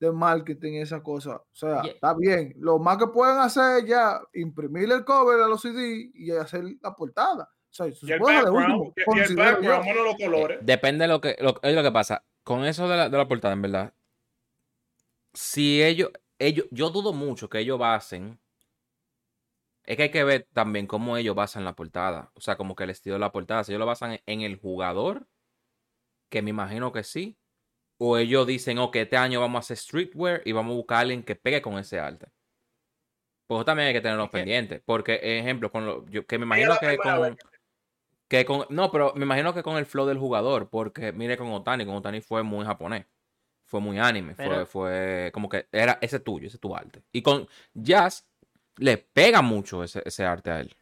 de marketing y esa cosa, o sea, está bien. Lo más que pueden hacer es ya imprimir el cover a los CD y hacer la portada. O sea, eso Y se el background, último. y- y el background, bueno, los colores. Depende de lo que, lo, es lo que pasa. Con eso de la, de la portada, en verdad. Si ellos, ellos, yo dudo mucho que ellos basen. Es que hay que ver también cómo ellos basan la portada. O sea, como que el estilo de la portada. Si ellos lo basan en, el jugador, que me imagino que sí. O ellos dicen, ok, este año vamos a hacer streetwear y vamos a buscar a alguien que pegue con ese arte. Pues también hay que tenerlo Es que- pendiente. Porque, ejemplo, con lo, yo, que me imagino que con, que con. No, pero me imagino que con el flow del jugador. Porque mire con Otani, con Otani fue muy japonés. Fue muy anime. Fue, fue como que era ese tuyo, ese es tu arte. Y con Jazz le pega mucho ese, ese arte a él.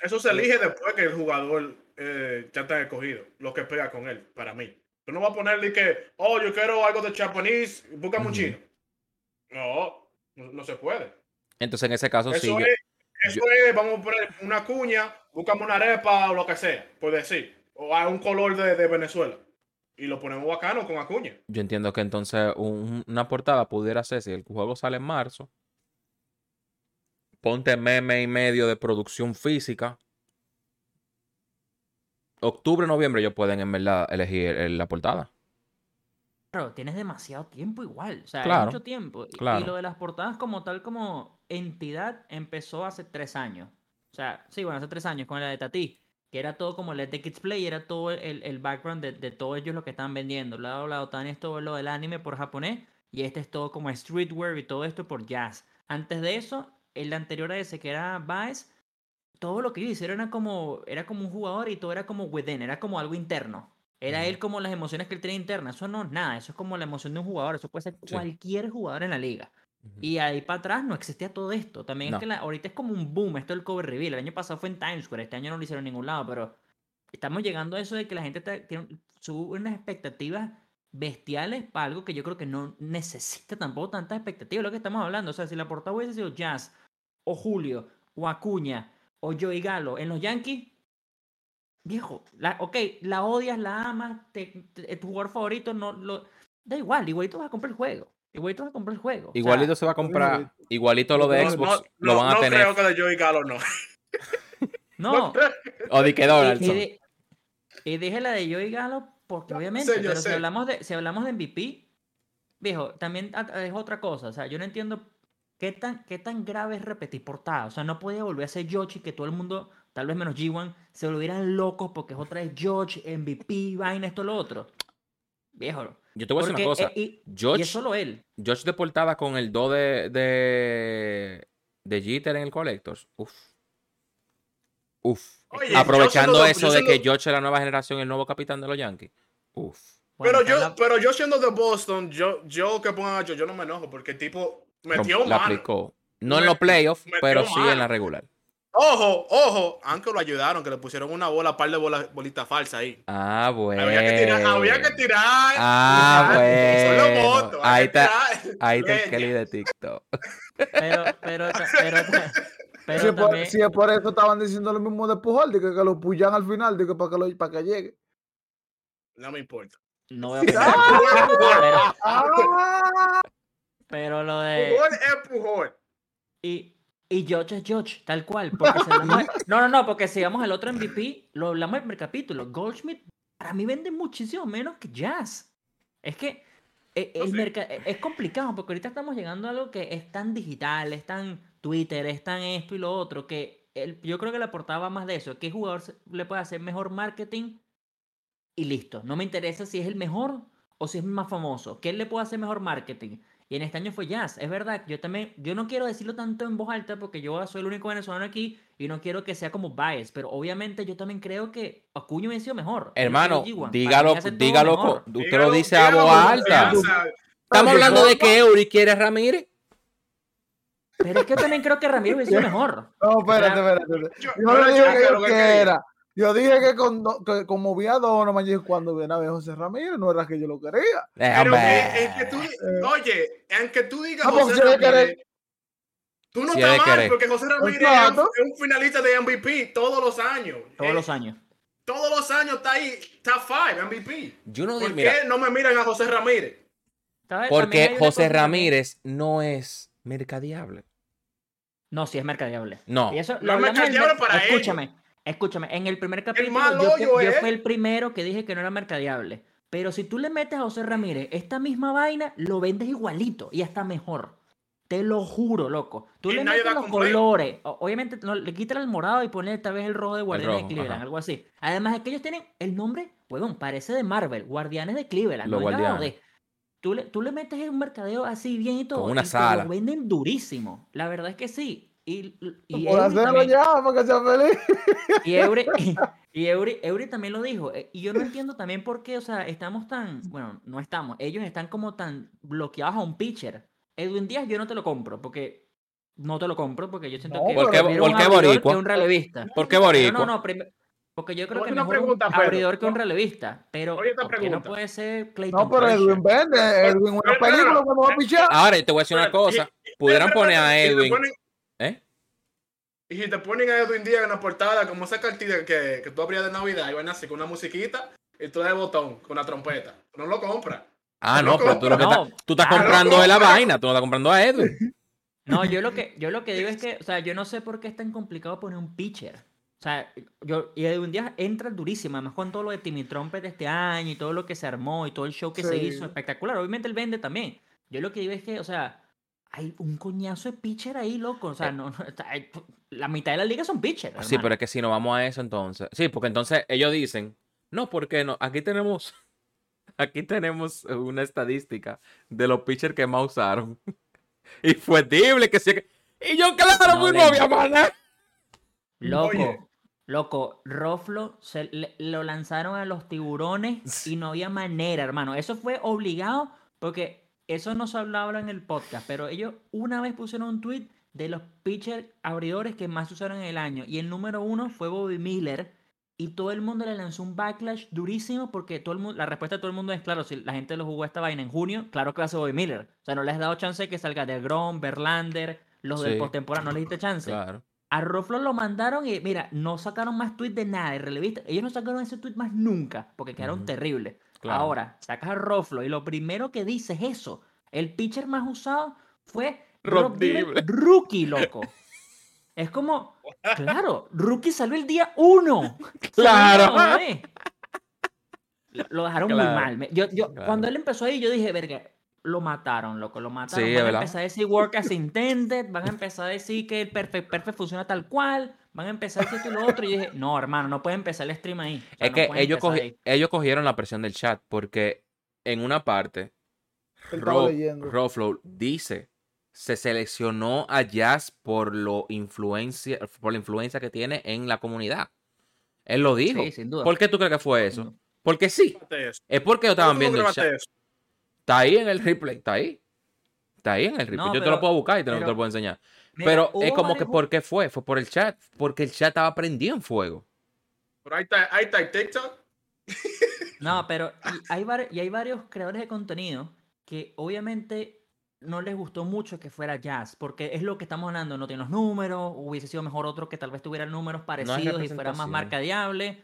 Eso se elige después que el jugador eh, ya está escogido, lo que pega con él, para mí. Tú no vas a ponerle que, oh, yo quiero algo de japonés, búscame un chino. No, no, no se puede. Entonces, en ese caso, sí. Eso, yo- es, eso es, vamos a poner una cuña, búscame una arepa o lo que sea, puede decir. O hay un color de, de Venezuela. Y lo ponemos bacano con acuña. Yo entiendo que entonces un- una portada pudiera ser, si el juego sale en marzo, ponte meme y medio de producción física. Octubre, noviembre, ellos pueden en verdad elegir el- la portada. Claro, tienes demasiado tiempo igual. O sea, Claro, hay mucho tiempo. Y- Y claro. lo de las portadas como tal, como entidad, empezó hace tres años. O sea, sí, bueno, hace tres años con la de Tati. Que era todo como Let the Kids Play, era todo el, el background de, de todos ellos lo que estaban vendiendo. Lado, lado, Otani es todo lo del anime por japonés. Y este es todo como streetwear y todo esto por jazz. Antes de eso, el anterior a ese, que era Vice, todo lo que ellos hicieron era como, era como un jugador y todo era como within, era como algo interno. Era él como las emociones que él tenía internas. Eso no es nada, eso es como la emoción de un jugador. Eso puede ser Sí. cualquier jugador en la liga. Y ahí para atrás no existía todo esto. También No. es que la- ahorita es como un boom esto del cover reveal. El año pasado fue en Times Square, este año no lo hicieron en ningún lado, pero estamos llegando a eso de que la gente está- tiene, sube unas expectativas bestiales para algo que yo creo que no necesita tampoco tantas expectativas. Lo que estamos hablando. O sea, si la portada hubiese sido Jazz, o Julio, o Acuña, o Joey Galo en los Yankees, viejo, la, ok, la odias, la amas, te- te- tu jugador favorito, no lo. Da igual, igualito vas a comprar el juego. Igualito vas a comprar el juego. O sea, Igualito se va a comprar, igualito lo de No, Xbox no, lo no- van a no tener. creo que de Joey Galo no. (laughs) no, (laughs) O de que Y, y Donaldson. de- y dije la de Joey Galo porque obviamente, pero si hablamos de si hablamos de MVP, viejo, también es otra cosa, o sea, yo no entiendo qué tan qué tan grave es repetir portada, o sea, no podía volver a ser George y que todo el mundo, tal vez menos G1, se volvieran locos porque es otra vez George, MVP, vaina esto lo otro. Viejo, Yo te voy a decir una cosa. eh, y, y George, es solo él. George de portada con el 2 de, de, de Jeter en el Collectors. Uf. Uf. Oye, Aprovechando yo eso yo de que siendo- George es la nueva generación, el nuevo capitán de los Yankees. Uf. Bueno, pero yo, pero yo siendo de Boston, yo, yo que pongan a Joe, yo no me enojo porque el tipo metió la mano. aplicó. No en los playoffs, pero sí en la regular. Ojo, ojo, aunque lo ayudaron, que le pusieron una bola, par de bola, bolitas falsas ahí. Ah, bueno. Había que tirar, había que tirar. Ah, bueno. Ahí está, ahí está el. Kelly de TikTok. Pero, pero, pero, pero Si es, por, también, si es por eso estaban diciendo lo mismo de Pujol, de que, que lo puyan al final, de que para que, lo, para que llegue. No me importa. no voy a opinar, (laughs) pero, lo de Pujol es Pujol. y y George es George, tal cual, porque si hablamos de- no, no, no, porque si vamos al otro MVP, lo hablamos en el primer capítulo, Goldschmidt para mí vende muchísimo menos que Jazz. Es que eh, No el eh, es complicado porque ahorita estamos llegando a algo que es tan digital, es tan Twitter, es tan esto y lo otro, que el- yo creo que la portada va más de eso, qué jugador le puede hacer mejor marketing y listo. No me interesa si es el mejor o si es el más famoso. ¿Quién le puede hacer mejor marketing? Y en este año fue Jazz. Es verdad, yo también, yo no quiero decirlo tanto en voz alta porque yo soy el único venezolano aquí y no quiero que sea como bias, pero obviamente yo también creo que Acuña hubiese sido mejor. Hermano, fue G1. Para mí dígalo, dígalo. mejor. Usted Dígalo- lo dice a voz alta. Estamos hablando de que Eury quiere a Ramírez. Pero es que yo también creo que Ramiro hubiese sido mejor. No, espérate, espérate. espérate. Yo- Yo no le dije que, lo que que era. Yo dije que, con, que como vi a Donovan, cuando viene a ver José Ramírez, no era que yo lo quería. Pero Déjame. que, es que tú, oye, aunque tú digas Ah, porque José Ramírez, tú no Si hay estás mal, querer. porque José Ramírez Exacto. es un finalista de MVP todos los años. Todos Eh, los años. Todos los años está ahí, top 5 MVP. Yo no ¿Por digo, mira, qué no me miran a José Ramírez? Porque José Ramírez no es mercadiable. No, sí es mercadeable. No. Y eso No lo es mercadeable para ellos. Escúchame, escúchame. En el primer capítulo mal yo, fui- hoyo yo es. fui el primero que dije que no era mercadeable. Pero si tú le metes a José Ramírez esta misma vaina, lo vendes igualito y hasta mejor. Te lo juro, loco. Tú le metes los colores. Obviamente, no, le quitas el morado y pones tal vez el rojo de Guardianes de Cleveland, ajá. algo así. Además es que ellos tienen el nombre, huevón, parece de Marvel, Guardianes de Cleveland. Los no Guardianes. joder. Tú le, tú le metes un mercadeo así bien y todo. una y te sala. Lo venden durísimo. La verdad es que sí. Y, y Por Eury hacerlo también- ya, para que sea feliz. y Eury, (laughs) y Eury- Eury también lo dijo. eh, Y yo no entiendo también por qué, o sea, estamos tan, bueno, no estamos, ellos están como tan bloqueados a un pitcher. Edwin Díaz yo no te lo compro, porque no te lo compro, porque yo siento No, que ¿Por qué- primero por un boricua? que un relevista. ¿Por qué boricua? no, no, prim- porque yo creo que mejor pregunta, un Pedro. abridor que un No. relevista. Pero Oye, esta ¿por qué no pregunta. puede ser Clayton No, pero? Edwin vende. Edwin, una película cuando va a pichar. Ahora, y te voy a decir una cosa. Pudieran poner a Edwin. Y si te ponen a Edwin Díaz en la portada, como esa cartilla que, que tú abrías de Navidad y van así con una musiquita y tú de botón con una trompeta. No lo compras. Ah, No no, pero tú lo que estás, tú estás comprando no es la vaina, tú no estás comprando a Edwin. (laughs) No, yo lo que, yo lo que digo es que, o sea, yo no sé por qué es tan complicado poner un pitcher. O sea, yo, y Edwin Díaz entra durísimo, además con todo lo de Timmy Trumpet de este año y todo lo que se armó y todo el show que se hizo, espectacular. Obviamente él vende también. Yo lo que digo es que, o sea, hay un coñazo de pitcher ahí, loco. O sea, no, no, está- hay- la mitad de la liga son pitchers. Sí, pero es que si no vamos a eso entonces. Sí, porque entonces ellos dicen, no, porque no, aquí tenemos, (laughs) aquí tenemos una estadística de los pitchers que más usaron. (laughs) y fue terrible que sí. Y yo, claro, No, no había más nada. Loco, Oye. loco, Roflo se le- lo lanzaron a los tiburones (laughs) y no había manera, hermano. Eso fue obligado porque eso no se hablaba en el podcast, pero ellos una vez pusieron un tweet de los pitchers abridores que más usaron en el año y el número uno fue Bobby Miller y todo el mundo le lanzó un backlash durísimo porque todo el mundo, la respuesta de todo el mundo es claro, si la gente lo jugó esta vaina en junio, claro que va a ser Bobby Miller. O sea, no les has dado chance de que salga de Grom, Verlander, los del Sí. postemporada, no les diste chance. Claro. A Roflo lo mandaron y mira, no sacaron más tweets de nada de relevista. Ellos no sacaron ese tweet más nunca porque quedaron terribles. Claro. Ahora, sacas a Roflo y lo primero que dice es eso. El pitcher más usado fue Rob Rob Dibble, Dibble. (laughs) rookie, loco. Es como, claro, rookie salió el día uno. (laughs) Claro. ¿eh? Lo, dejaron muy mal. Yo, yo. Cuando él empezó ahí, yo dije, verga, lo mataron, loco, lo mataron. Sí, van a empezar a decir work as intended, van a empezar a decir que el perfect, perfect funciona tal cual, van a empezar esto y lo otro. Y yo dije, no, hermano, no puede empezar el stream ahí. O sea, Es no que ellos, empezar cogi- ahí. ellos cogieron la presión del chat porque en una parte Él estaba Ro- leyendo. Roflo dice se seleccionó a Jazz por lo influencia por la influencia que tiene en la comunidad. Él lo dijo. Sí, sin duda. ¿Por qué tú crees que fue eso? Porque sí. Es porque ellos estaban ¿Cómo tú viendo el chat. eso? Está ahí en el replay, está ahí. Está ahí en el replay. No, Yo te lo puedo buscar y te, lo puedo enseñar. Mira, Pero es como que ¿por qué fue? Fue por el chat. Porque el chat estaba prendido en fuego. Pero ahí está, ahí está el TikTok. No, pero y hay, y hay varios creadores de contenido que obviamente no les gustó mucho que fuera jazz, porque es lo que estamos hablando, no tiene los números, hubiese sido mejor otro que tal vez tuviera números parecidos y fuera más marcadiable,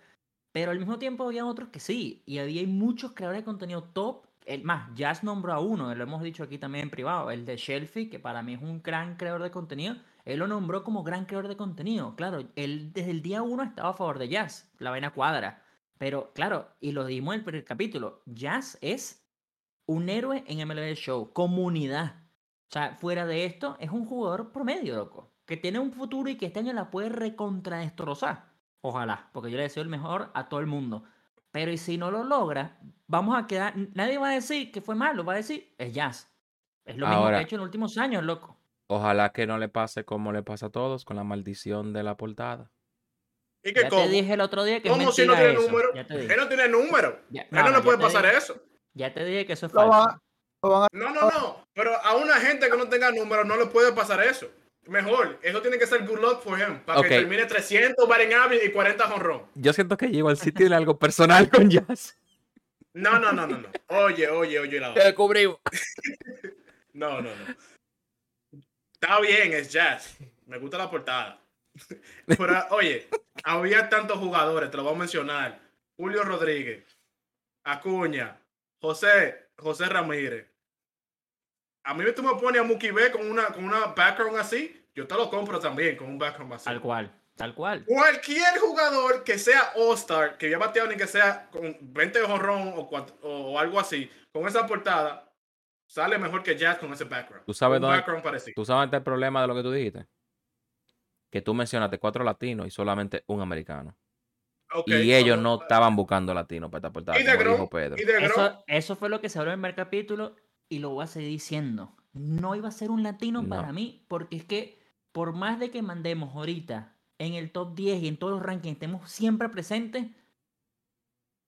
pero al mismo tiempo había otros que sí, y había muchos creadores de contenido top, el más, Jazz nombró a uno, lo hemos dicho aquí también en privado, el de Shelfie, que para mí es un gran creador de contenido, él lo nombró como gran creador de contenido, claro, él desde el día uno estaba a favor de Jazz, la vaina cuadra, pero claro, y lo dimos en el primer capítulo, Jazz es un héroe en MLB Show, comunidad. O sea, fuera de esto, es un jugador promedio, loco. Que tiene un futuro y que este año la puede recontradestrozar. Ojalá, porque yo le deseo el mejor a todo el mundo. Pero y si no lo logra, vamos a quedar. Nadie va a decir que fue malo, va a decir, es jazz. Es lo mismo que ha hecho en los últimos años, loco. Ojalá que no le pase como le pasa a todos con la maldición de la portada. ¿Y que Ya cómo? te dije el otro día que es ¿Cómo si no tiene eso. número? Ya te dije. Él no tiene número. Ya- Él no, no, puede pasar dije- eso. Ya te dije que eso es Lo falso. van, lo van a- No, no, no. Pero a una gente que no tenga número no le puede pasar eso. Mejor, eso tiene que ser good luck for him. Para que termine 300 batting average y 40 jonrón. Yo siento que llego al sitio tiene algo personal con Jazz. No, no, no, no, no. Oye, oye, oye la descubrimos. (laughs) No, no, no. Está bien, es jazz. Me gusta la portada. (laughs) Pero, oye, había tantos jugadores, te lo voy a mencionar. Julio Rodríguez, Acuña, José, José Ramírez. A mí tú me pones a Mookie B con una, con una background así, yo te lo compro también con un background así. Tal cual, tal cual. Cualquier jugador que sea All-Star, que haya bateado ni que sea con 20 de jonrón o, o algo así, con esa portada, sale mejor que Jazz con ese background. ¿Tú sabes un dónde- background parecido. ¿Tú sabes el problema de lo que tú dijiste? Que tú mencionaste cuatro latinos y solamente un americano. Y ellos no estaban buscando latinos para esta portada, Y de como Grom, dijo Pedro. y de Grom, Eso, eso fue lo que se habló en el primer capítulo y lo voy a seguir diciendo. No iba a ser un latino No. para mí, porque es que por más de que mandemos ahorita en el top 10 y en todos los rankings estemos siempre presentes,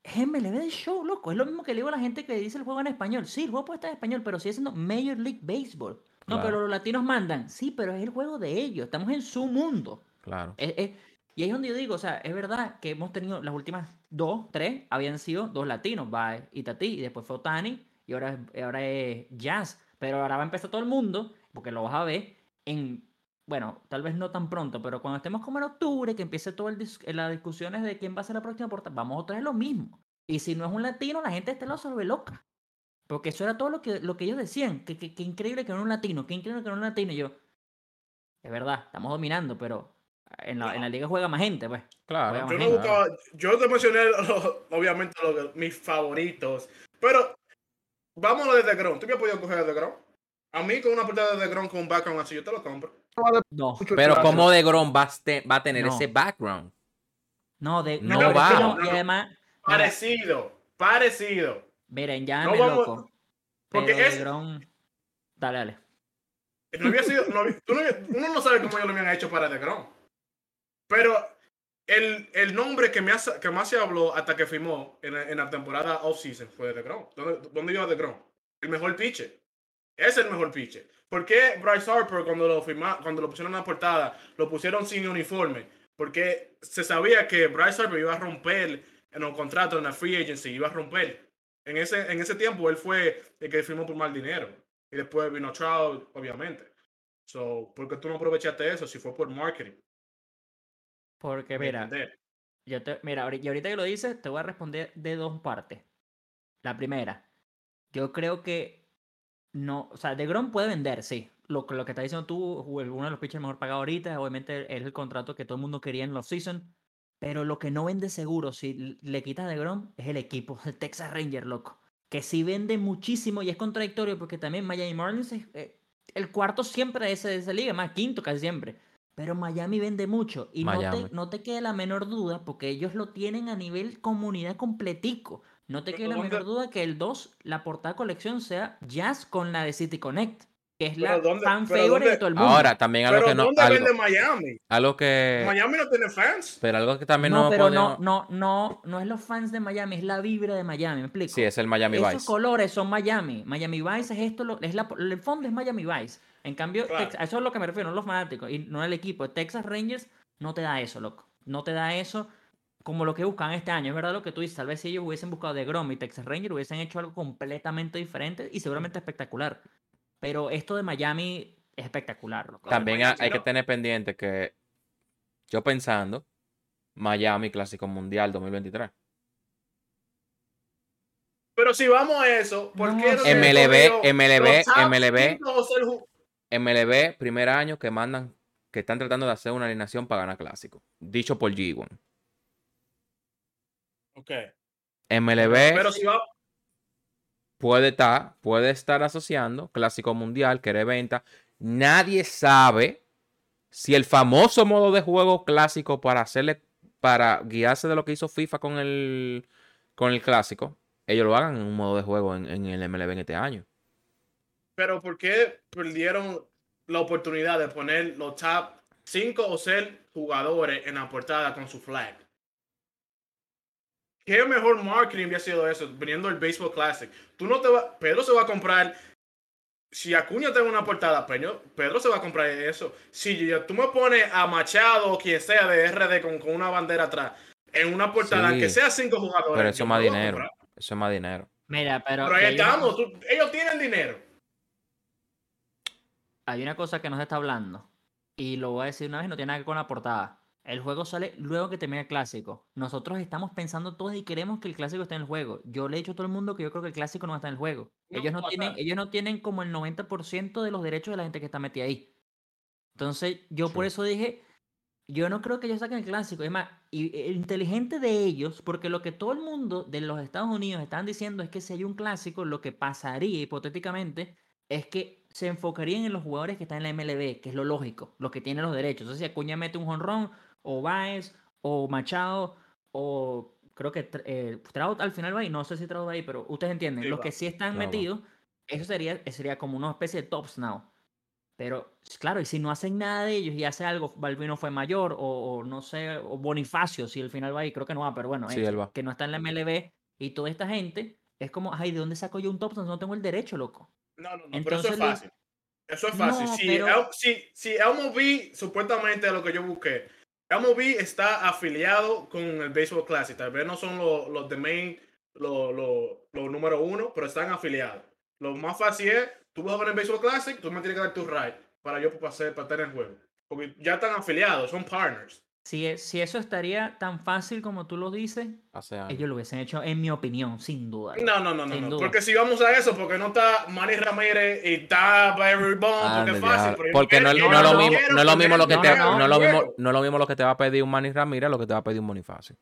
es MLB de show, loco. Es lo mismo que le digo a la gente que dice el juego en español. Sí, el juego puede estar en español, pero sigue siendo Major League Baseball. No, Claro. pero los latinos mandan. Sí, pero es el juego de ellos. Estamos en su mundo. Claro. Es- es- y ahí es donde yo digo, o sea, es verdad que hemos tenido las últimas dos, tres, habían sido dos latinos, Baez y Tati, y después fue Otani, y ahora, ahora es Jazz. Pero ahora va a empezar todo el mundo, porque lo vas a ver en, bueno, tal vez no tan pronto, pero cuando estemos como en octubre, que empiece todas las discusiones de quién va a ser la próxima portada, vamos otra vez lo mismo. Y si no es un latino, la gente de este lado se vuelve loca. Porque eso era todo lo que, lo que ellos decían, que, que, que increíble que no era un latino, que increíble que no era un latino, y yo, es verdad, estamos dominando, pero en la, en la liga juega más gente, pues. Claro. Yo, gente. buscaba- yo te mencioné, lo- obviamente, lo- mis favoritos. Pero, vámonos desde Grom. ¿Tú me has podido coger de Grom? A mí, con una portada de Grom con un background así, yo te lo compro. No, mucho Pero espacio. como de Grom va a, va a tener No. ese background. no, de, No no, va. y además, mira, Parecido, parecido. miren, ya No me vamos- loco. porque pero es- DeGrom- Dale, dale. No había sido, no había- tú no había- uno no sabe cómo ellos lo habían hecho para The Grom. Pero el, el nombre que, me hace- que más se habló hasta que firmó en, la- en la temporada off-season fue The Grom. ¿Dónde, ¿Dónde iba The Grom? El mejor pitcher. Es el mejor pitcher. ¿Por qué Bryce Harper cuando lo, firma, cuando lo pusieron en la portada lo pusieron sin uniforme? Porque se sabía que Bryce Harper iba a romper en los contratos en la free agency, iba a romper. En ese, en ese tiempo él fue el que firmó por mal dinero. Y después vino Trout, obviamente. So, ¿por qué tú no aprovechaste eso si fue por marketing? Porque, ¿Me mira, yo te, mira, y ahorita que lo dices, te voy a responder de dos partes. La primera, yo creo que no, o sea, DeGrom puede vender, sí. Lo, que- lo que está diciendo tú, uno de los pitchers mejor pagados ahorita, obviamente es el contrato que todo el mundo quería en los season. Pero lo que no vende seguro, si le quitas a DeGrom, es el equipo, (laughs) el Texas Ranger, loco. Que sí vende muchísimo y es contradictorio porque también Miami Marlins es eh, el cuarto siempre de, ese, de esa liga, más quinto casi siempre. Pero Miami vende mucho y no te, no te quede la menor duda porque ellos lo tienen a nivel comunidad completico. No te quede la ¿dónde- menor duda que el 2, la portada colección sea Jazz con la de City Connect. que es la ¿dónde- fan favorite de todo el mundo. Ahora, también algo Pero que no. ¿dónde Algo, vende Miami? algo que. Miami no tiene fans. Pero algo que también no, no, pero podemos- no, no, no, no es los fans de Miami, es la vibra de Miami, ¿me explico? Sí, es el Miami Esos Vice. colores son Miami. Miami Vice es esto, es la, el fondo es Miami Vice. En cambio, Claro. Tex- a eso es lo que me refiero, no los fanáticos y no el equipo. Texas Rangers no te da eso, loco. No te da eso como lo que buscan este año. Es verdad lo que tú dices. Tal vez si ellos hubiesen buscado de Grom y Texas Rangers hubiesen hecho algo completamente diferente y seguramente espectacular. Pero esto de Miami es espectacular, loco. También hay, hay que tener pendiente que yo pensando Miami Clásico Mundial 2023. Pero si vamos a eso, ¿por qué no MLB, MLB, MLB. MLB, primer año que mandan, que están tratando de hacer una alineación para ganar clásico. Dicho por G1. Ok. MLB Pero si va, puede estar, puede estar asociando clásico mundial, que venta. Nadie sabe si el famoso modo de juego clásico para hacerle, para guiarse de lo que hizo FIFA con el, con el clásico, ellos lo hagan en un modo de juego en, en el MLB en este año. pero ¿por qué perdieron la oportunidad de poner los top 5 o 6 jugadores en la portada con su flag? ¿Qué mejor marketing había sido eso? Viniendo el Baseball Classic. Tú no te va, Pedro se va a comprar. Si Acuña tiene una portada, Pedro se va a comprar eso. Si tú me pones a Machado o quien sea de RD con, con una bandera atrás en una portada, Sí. que sea cinco jugadores. Pero eso es más dinero. Eso es más dinero. Mira, pero, ahí estamos. tú- ellos tienen dinero. hay una cosa que no se está hablando. Y lo voy a decir una vez, no tiene nada que ver con la portada. El juego sale luego que termina el clásico. Nosotros estamos pensando todos y queremos que el clásico esté en el juego. Yo le he dicho a todo el mundo que yo creo que el clásico no estar en el juego. No ellos, no tienen, ellos no tienen como el 90% de los derechos de la gente que está metida ahí. Entonces, yo por eso dije, yo no creo que ellos saquen el clásico. Es más, y, e- inteligente de ellos, porque lo que todo el mundo de los Estados Unidos están diciendo es que si hay un clásico, lo que pasaría hipotéticamente es que se enfocarían en los jugadores que están en la MLB, que es lo lógico, los que tienen los derechos. Entonces, si Acuña mete un jonrón, o Baez, o Machado, o creo que eh, Trout al final va ahí, no sé si Trout va ahí, pero ustedes entienden, Sí, los va. que sí están metidos, eso sería, sería como una especie de tops now. Pero, claro, y si no hacen nada de ellos y hace algo, Balvino fue mayor, o, o no sé, o Bonifacio, si al final va ahí, creo que no va, pero bueno, Sí, va. que no está en la MLB, y toda esta gente, es como, ay, ¿de dónde saco yo un top? No tengo el derecho, loco. No, no, no, pero Entonces, eso es fácil. Eso es fácil. No, si, pero- El- si, si MLB, supuestamente lo que yo busqué, MLB está afiliado con el Baseball Classic. Tal vez no son los, los de main, los, los, número uno, pero están afiliados. Lo más fácil es, tú vas a ver el Baseball Classic, tú me tienes que dar tu right para yo pasar, para tener el juego. Porque ya están afiliados, son partners. Si, e- si eso estaría tan fácil como tú lo dices, Hace años. ellos lo hubiesen hecho, en mi opinión, sin duda. No, no, no, no, Sin no. duda. Porque si vamos a eso, porque no está Manny Ramírez y está Barry Bond, porque Ande, es fácil. Porque no, no es lo mismo, no es lo mismo lo que no, te, no, no es no, lo mismo, no es lo mismo lo que te va a pedir un Manny Ramírez, lo que te va a pedir un Bonifacio.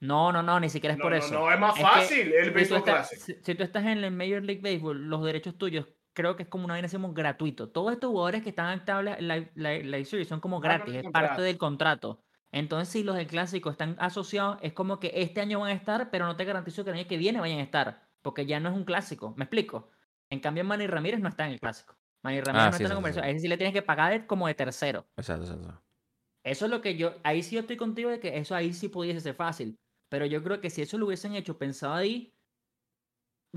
No, no, no, ni siquiera es No, por no, eso. no, es más Es fácil el si tú, Baseball estás, Classic. si, si tú estás en el Major League Baseball, los derechos tuyos creo que es como una vaina decimos gratuito. Todos estos jugadores que están actables en la, la, la series son como gratis, es parte del contrato. Entonces, si los del clásico están asociados, es como que este año van a estar, pero no te garantizo que el año que viene vayan a estar, porque ya no es un clásico. ¿Me explico? En cambio, Manny Ramírez no está en el clásico. Manny Ramírez Ah, no sí, está en la sí, sí, conversación. sí. A ese sí le tienes que pagar como de tercero. Exacto, exacto. Eso es lo que yo, ahí sí yo estoy contigo de que eso ahí sí pudiese ser fácil. Pero yo creo que si eso lo hubiesen hecho pensado ahí,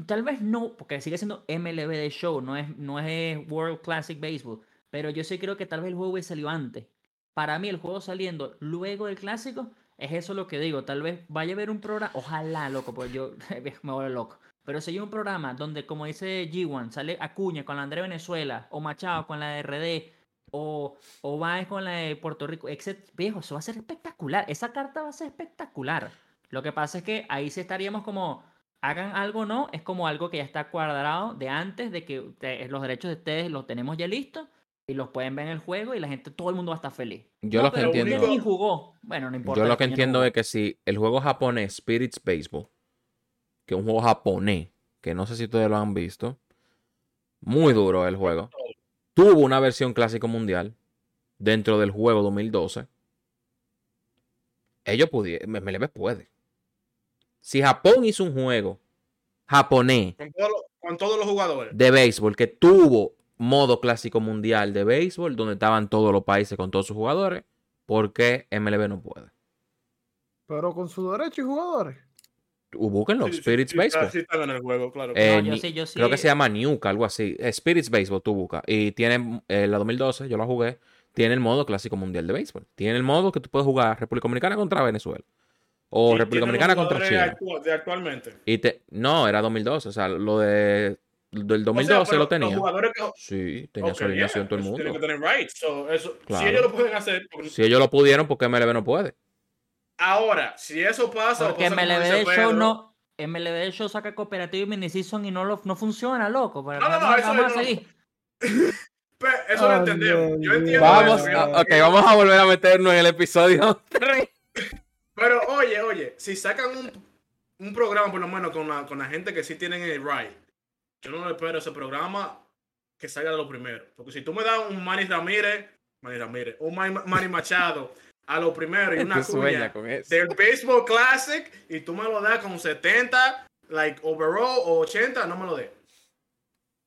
tal vez no, porque sigue siendo MLB de show, no es, no es World Classic Baseball. Pero yo sí creo que tal vez el juego hubiese salido antes. Para mí el juego saliendo luego del clásico, es eso lo que digo. Tal vez vaya a haber un programa, ojalá, loco, pues yo (laughs) me vuelvo loco. Pero si hay un programa donde, como dice G1, sale Acuña con la André Venezuela, o Machado con la de RD, o, o con la de Puerto Rico, etc. Viejo, eso va a ser espectacular. Esa carta va a ser espectacular. Lo que pasa es que ahí sí estaríamos como, hagan algo o no, es como algo que ya está cuadrado de antes, de que eh, los derechos de ustedes los tenemos ya listos y los pueden ver en el juego y la gente, todo el mundo va a estar feliz. Yo No, lo que entiendo- ni jugó. Bueno, no importa. Yo lo que no entiendo es que si el juego japonés Spirits Baseball, que es un juego japonés, que no sé si ustedes lo han visto, muy duro el juego, tuvo una versión clásico mundial dentro del juego 2012. Ellos pudieron, MLB puede. Si Japón hizo un juego japonés Con, todos los- con todos los jugadores. de béisbol que tuvo modo clásico mundial de béisbol, donde estaban todos los países con todos sus jugadores, ¿por qué MLB no puede? Pero con su derecho y jugadores. Uh, Búsquenlo, Sí, sí, Spirits sí, Baseball. Sí, están en el juego, claro. Eh, No, yo ni- sí, yo Creo que se llama Nuka, algo así. Eh, Spirits Baseball, tú buscas. Y tiene eh, la 2012, yo la jugué. Tiene el modo clásico mundial de béisbol. Tiene el modo que tú puedes jugar República Dominicana contra Venezuela. O República Dominicana contra Chile. actu- de actualmente. Y te, no, era 2012. O sea, lo de del O 2012 sea, pero lo tenía. Que... Sí, tenía Ok, su alineación yeah, todo el eso Tiene mundo. que tener rights. So, eso, Claro. Si ellos lo pueden hacer. porque- Si ellos lo pudieron, ¿por qué MLB no puede? Ahora, si eso pasa. Porque pasa MLB de Show no. MLB de Show saca cooperativo y mini-season y no, lo, no funciona, loco. Pero No, no, no, vamos, eso vamos a no- seguir. (laughs) Pe- Eso lo Ay, entendemos. Yo entiendo. Vamos, eso, a- ok, vamos a volver a meternos en el episodio 3. Pero oye, oye, si sacan un, un programa por lo menos con la, con la gente que sí tienen el right, yo no le espero ese programa que salga de lo primero. Porque si tú me das un Manny Ramírez, Manny Ramírez, un Manny, Manny Machado a lo primero y (laughs) una cuña con eso. del Baseball Classic y tú me lo das con 70, like overall o 80, no me lo des.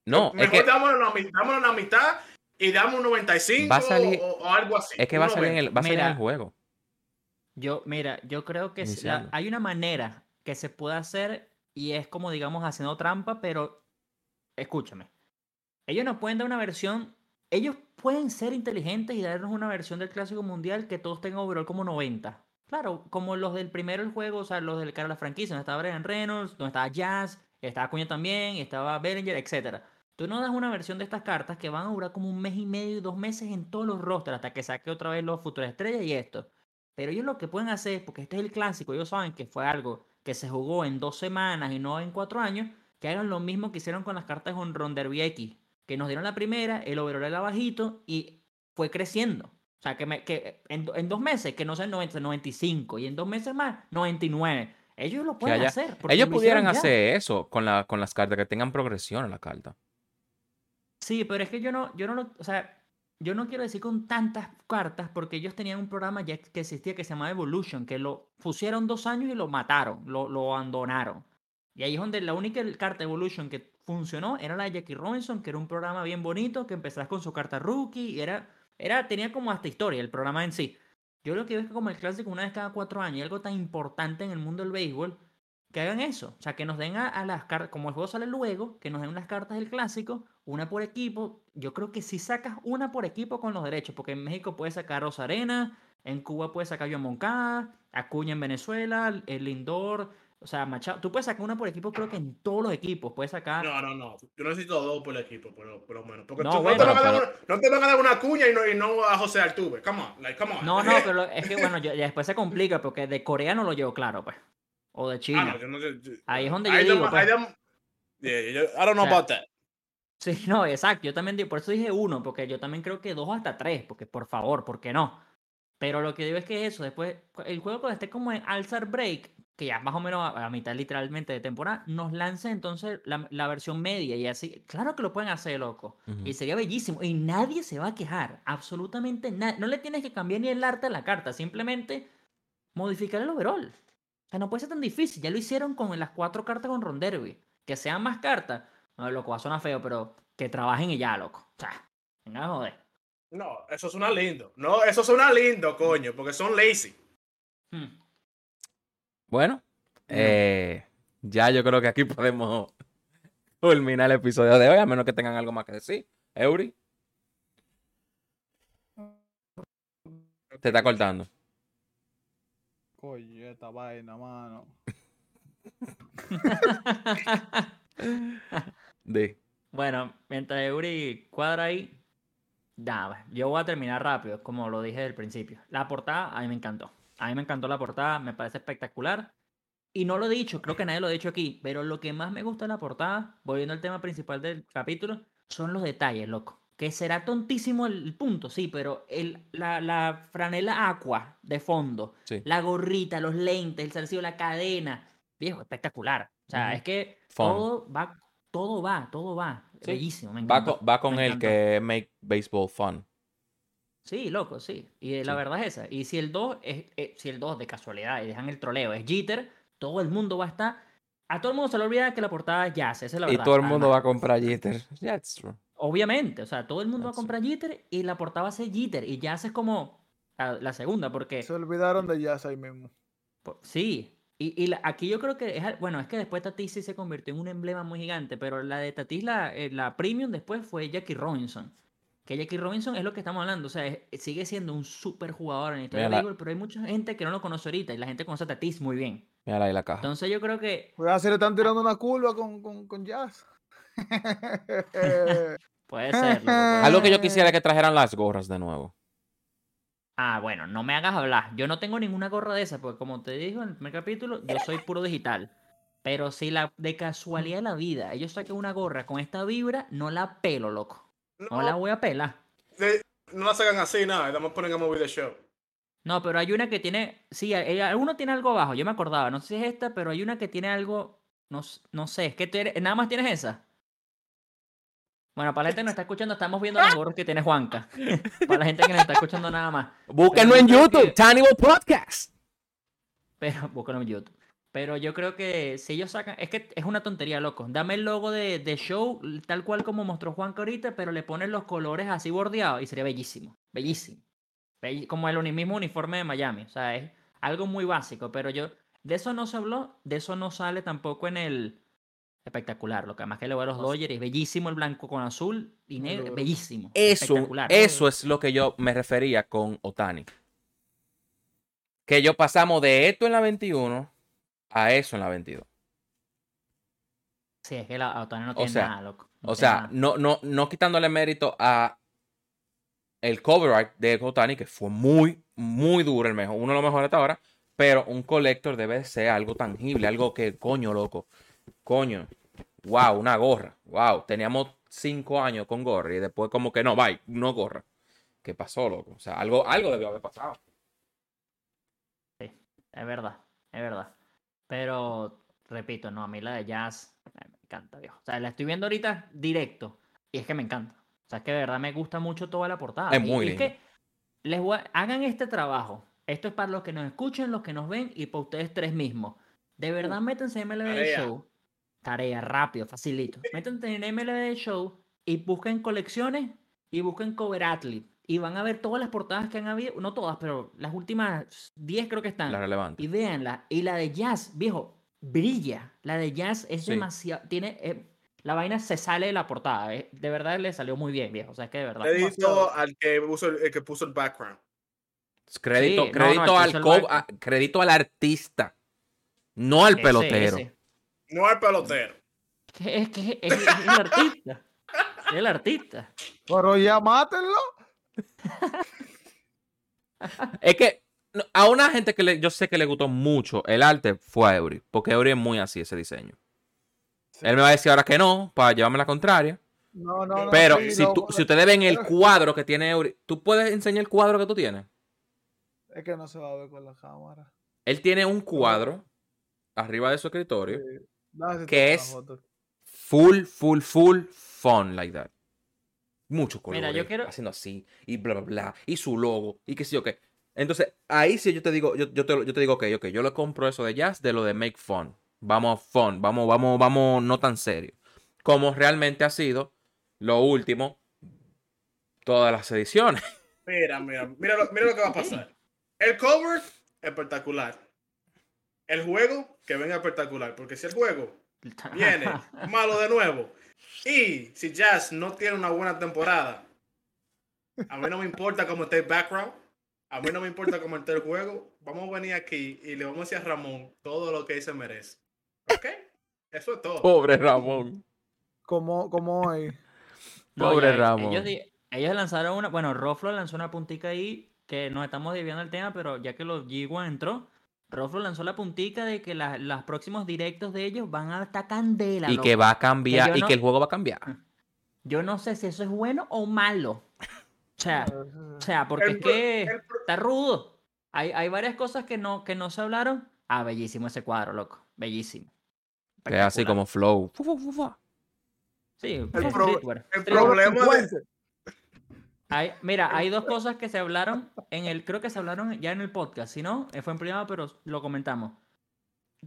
No, es Mejor que, dámoslo, dámoslo la mitad y damos un 95 Va a salir- o, o algo así. es que va a salir en el, va a salir en el juego. Yo, mira, yo creo que la- hay una manera que se puede hacer y es como, digamos, haciendo trampa, pero escúchame. Ellos nos pueden dar una versión, ellos pueden ser inteligentes y darnos una versión del Clásico Mundial que todos tengan overall como 90. Claro, como los del primero del juego, o sea, los del cara de la franquicia, donde estaba Brian Reynolds, donde estaba Jazz, estaba Cuña también, estaba Bellinger, etcétera. Tú no das una versión de estas cartas que van a durar como un mes y medio y dos meses en todos los rosters hasta que saque otra vez los futuras estrellas y esto. Pero ellos lo que pueden hacer, porque este es el clásico, ellos saben que fue algo que se jugó en dos semanas y no en cuatro años, que hagan lo mismo que hicieron con las cartas con Derby X, que nos dieron la primera, el overall era bajito y fue creciendo. O sea, que, me- que en, en dos meses, que no sean 90, 95, y en dos meses más, 99. Ellos lo pueden haya- hacer. Ellos lo pudieran hacer eso con, la, con las cartas, que tengan progresión en la carta. Sí, pero es que yo no, yo no lo, o sea, yo no quiero decir con tantas cartas porque ellos tenían un programa ya que existía que se llamaba Evolution, que lo pusieron dos años y lo mataron, lo, abandonaron. Y ahí es donde la única carta Evolution que funcionó era la de Jackie Robinson, que era un programa bien bonito, que empezabas con su carta rookie y era, era, tenía como hasta historia el programa en sí. Yo lo que veo es que como el clásico una vez cada cuatro años algo tan importante en el mundo del béisbol, que hagan eso. O sea, que nos den a, a las cartas, como el juego sale luego, que nos den las cartas del clásico, una por equipo. Yo creo que si sacas una por equipo con los derechos, porque en México puedes sacar a Rosarena, en Cuba puedes sacar Joan Moncada, Acuña en Venezuela, el Lindor, o sea, Machado. Tú puedes sacar una por equipo, creo que en todos los equipos. Puedes sacar. No, no, no. Yo necesito dos por el equipo, por lo, por lo menos. Porque No, tú no, bueno, te van a dar pero- una, no te van a dar una cuña y no, y no a José Altuve. Come on, like, come on. No, no, (laughs) pero es que bueno, yo- ya después se complica porque de Corea no lo llevo claro, pues. O de Ah, China. no, yo no sé. yo- Ahí es donde I yo don't- digo, pues. Yeah, I don't know O sea, about that. Sí, (laughs) no, exacto. Yo también digo, por eso dije uno, porque yo también creo que dos o hasta tres, porque por favor, ¿por qué no? Pero lo que digo es que eso, después, el juego cuando esté como en Alzar Break, que ya más o menos a, a mitad literalmente de temporada, nos lance entonces la, la versión media y así. Claro que lo pueden hacer, loco. Ujú. Y sería bellísimo. Y nadie se va a quejar. Absolutamente nadie. No le tienes que cambiar ni el arte a la carta, simplemente modificar el overall. Sea, no puede ser tan difícil. Ya lo hicieron con las cuatro cartas con Ron Derby. Que sean más cartas. No, loco, va a sonar feo, pero que trabajen y ya, loco. O sea, venga joder. No, eso suena lindo. No, eso suena lindo, coño, porque son lazy. Hmm. Bueno, Ya. eh, ya yo creo que aquí (laughs) podemos culminar el episodio de hoy, a menos que tengan algo más que decir. Eury, te está cortando. Coño, esta vaina, mano. (laughs) Di. Bueno, mientras Eury cuadra ahí, nada, yo voy a terminar rápido, como lo dije al principio. La portada a mí me encantó. A mí me encantó la portada, me parece espectacular. Y no lo he dicho, creo que nadie lo ha dicho aquí, pero lo que más me gusta de la portada, volviendo al tema principal del capítulo, son los detalles, loco. Que será tontísimo el punto, sí, pero el, la, la franela aqua de fondo, Sí. la gorrita, los lentes, el zarcillo, la cadena, viejo, espectacular. O sea, es que Fun. todo va, todo va, todo va. Sí. Bellísimo, me Va encantó. con, va con el encantó. que make baseball fun. Sí, loco, sí. Y la Sí. verdad es esa. Y si el 2 es, eh, si el 2 de casualidad y dejan el troleo es Jeter, todo el mundo va a estar. A todo el mundo se le olvida que la portada es Jazz, esa es la Y verdad. todo el mundo además. va a comprar Jeter. It's true. Obviamente, o sea, todo el mundo va a comprar Jitter y la portada va a ser Jitter y ya es como la, la segunda, porque Se olvidaron de Jazz ahí mismo. sí. Y, y la- aquí yo creo que es, bueno, es que después Tatis sí se convirtió en un emblema muy gigante, pero la de Tatis, la, eh, la premium después fue Jackie Robinson. Que Jackie Robinson es lo que estamos hablando, o sea, es- sigue siendo un super jugador en la historia Mira la- béisbol, pero hay mucha gente que no lo conoce ahorita y la gente conoce a Tatis muy bien. Mira ahí la caja. Entonces yo creo que Cuidado si le están tirando una curva con, con, con Jazz. (laughs) puede ser. Algo que yo quisiera que trajeran las gorras de nuevo. Ah, bueno, no me hagas hablar. Yo no tengo ninguna gorra de esas, porque como te digo en el primer capítulo, yo soy puro digital. Pero si la de casualidad de la vida, ellos saquen una gorra con esta vibra, no la pelo, loco. No, No, la voy a pelar. de- no la sacan así, nada. Estamos poniendo a movie the show. No, pero hay una que tiene. Sí, hay- alguno tiene algo abajo, yo me acordaba. No sé si es esta, pero hay una que tiene algo. No, no sé, es que tú eres- nada más tienes esa. Bueno, para la gente que nos está escuchando, estamos viendo las gorras que tiene Juanca. (laughs) para la gente que nos está escuchando nada más. Búsquenlo en YouTube, que- Tannibal Podcast. Pero, (laughs) búscalo en YouTube. Pero yo creo que si ellos sacan, es que es una tontería, loco. Dame el logo de, de show, tal cual como mostró Juanca ahorita, pero le ponen los colores así bordeados y sería bellísimo. Bellísimo. Belli- Como el mismo uniforme de Miami. O sea, es algo muy básico. Pero yo, de eso no se habló, de eso no sale tampoco en el espectacular. Lo que además que le voy a los Dodgers, es bellísimo el blanco con azul y negro. Bellísimo. Eso, espectacular. eso es lo que yo me refería con Otani. Que yo pasamos de esto en la 21 a eso en la 22. Sí, es que la Otani no O tiene sea, nada, loco. no O sea, nada. no, no, no quitándole mérito a el cover art de Otani, que fue muy, muy duro, el mejor, uno de los mejores hasta ahora, pero un collector debe ser algo tangible, algo que, coño, loco, coño, wow, una gorra, wow, teníamos cinco años con gorra y después como que no, bye, no gorra. ¿Qué pasó, loco? O sea, algo, algo debió haber pasado. Es verdad, es verdad. Pero, repito, no, a mí la de jazz me encanta, viejo. O sea, la estoy viendo ahorita directo y es que me encanta. O sea, es que de verdad me gusta mucho toda la portada. Es Y- muy y es que les voy a- hagan este trabajo. Esto es para los que nos escuchen, los que nos ven y para ustedes tres mismos. De verdad, métanse en MLB. Show. Tarea, rápido, facilito. Métanse en MLB Show y busquen colecciones y busquen cover athlete. Y van a ver todas las portadas que han habido. No todas, pero las últimas 10 creo que están. La relevante. Y véanla. Y la de jazz, viejo, brilla. La de jazz es Sí. demasiado. Tiene. eh, la vaina se sale de la portada. eh. De verdad le salió muy bien, viejo. O sea, es que de verdad. Crédito al que puso el, el que puso el background. Crédito, Sí, no, no, crédito, al co- a- crédito al artista, no al Ese, pelotero. ese. No al pelotero. Es que es, es el artista. Es el artista. Pero ya mátenlo. (laughs) Es que no, a una gente que le- yo sé que le gustó mucho el arte fue a Eury, porque Eury es muy así ese diseño. Sí. Él me va a decir ahora que no, para llevarme la contraria. No, no, no. Pero sí, si, no, tú- si ustedes ven el cuadro que tiene Eury, ¿tú puedes enseñar el cuadro que tú tienes? Es que no se va a ver con la cámara. Él tiene un cuadro arriba de su escritorio, Sí. Dale, que es- full, full, full fun like that. Muchos colores. Mira, yo quiero- Haciendo así, y bla, bla, bla, y su logo, y qué sé yo qué. Entonces, ahí sí yo te digo, yo, yo, te, yo te digo, ok, ok, yo le compro eso de jazz de lo de make fun. Vamos fun, vamos, vamos, vamos, no tan serio. Como realmente ha sido lo último, todas las ediciones. Mira, mira, mira lo, mira lo que va a pasar. El cover, espectacular. El juego, que venga espectacular. Porque si el juego (laughs) viene malo de nuevo y si Jazz no tiene una buena temporada, a mí no me importa cómo esté el background, a mí no me importa cómo esté el juego. Vamos a venir aquí y le vamos a decir a Ramón todo lo que él se merece. ¿Ok? Eso es todo. Pobre Ramón. Como, como hoy. Pobre Ramón. Ellos, ellos lanzaron una. Bueno, Roflo lanzó una puntica ahí que nos estamos desviando el tema, pero ya que los G1 entró, Roflo lanzó la puntica de que la- los próximos directos de ellos van a estar candela. Y loco. que va a cambiar, y no- que el juego va a cambiar. Yo no sé si eso es bueno o malo. O sea, o sea porque El es que el está rudo. Hay, hay varias cosas que no, que no se hablaron. Ah, bellísimo ese cuadro, loco. Bellísimo. Que es así como flow. Fu, fu, fu, fu. Sí, El pro- el problema de. Hay- mira, hay dos cosas que se hablaron en el, creo que se hablaron ya en el podcast, si no, eh, fue en privado, pero lo comentamos.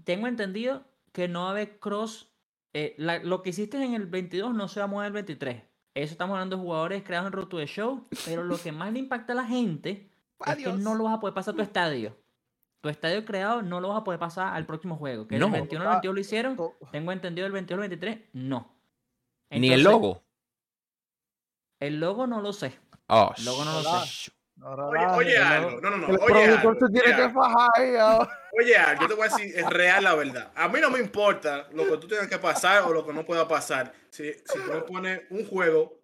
Tengo entendido que no va a haber cross, eh, la- lo que hiciste en el 22 no se va a mover el 23. eso estamos hablando de jugadores creados en Road to the Show, pero lo que más le impacta a la gente (laughs) es que no lo vas a poder pasar a tu estadio. Tu estadio creado no lo vas a poder pasar al próximo juego. Que No. el 21 al Ah, 22 lo hicieron, To- tengo entendido el 22 al 23, no. Ni el logo. El logo no lo sé. Oh, Logo no lo Ahora Oye, el algo. No, no, no. el Oye productor algo. tiene que algo. fajar ahí ahora. Oye, algo, yo te voy a decir, es real la verdad. A mí no me importa lo que tú tengas que pasar o lo que no pueda pasar. Si, si tú me pones un juego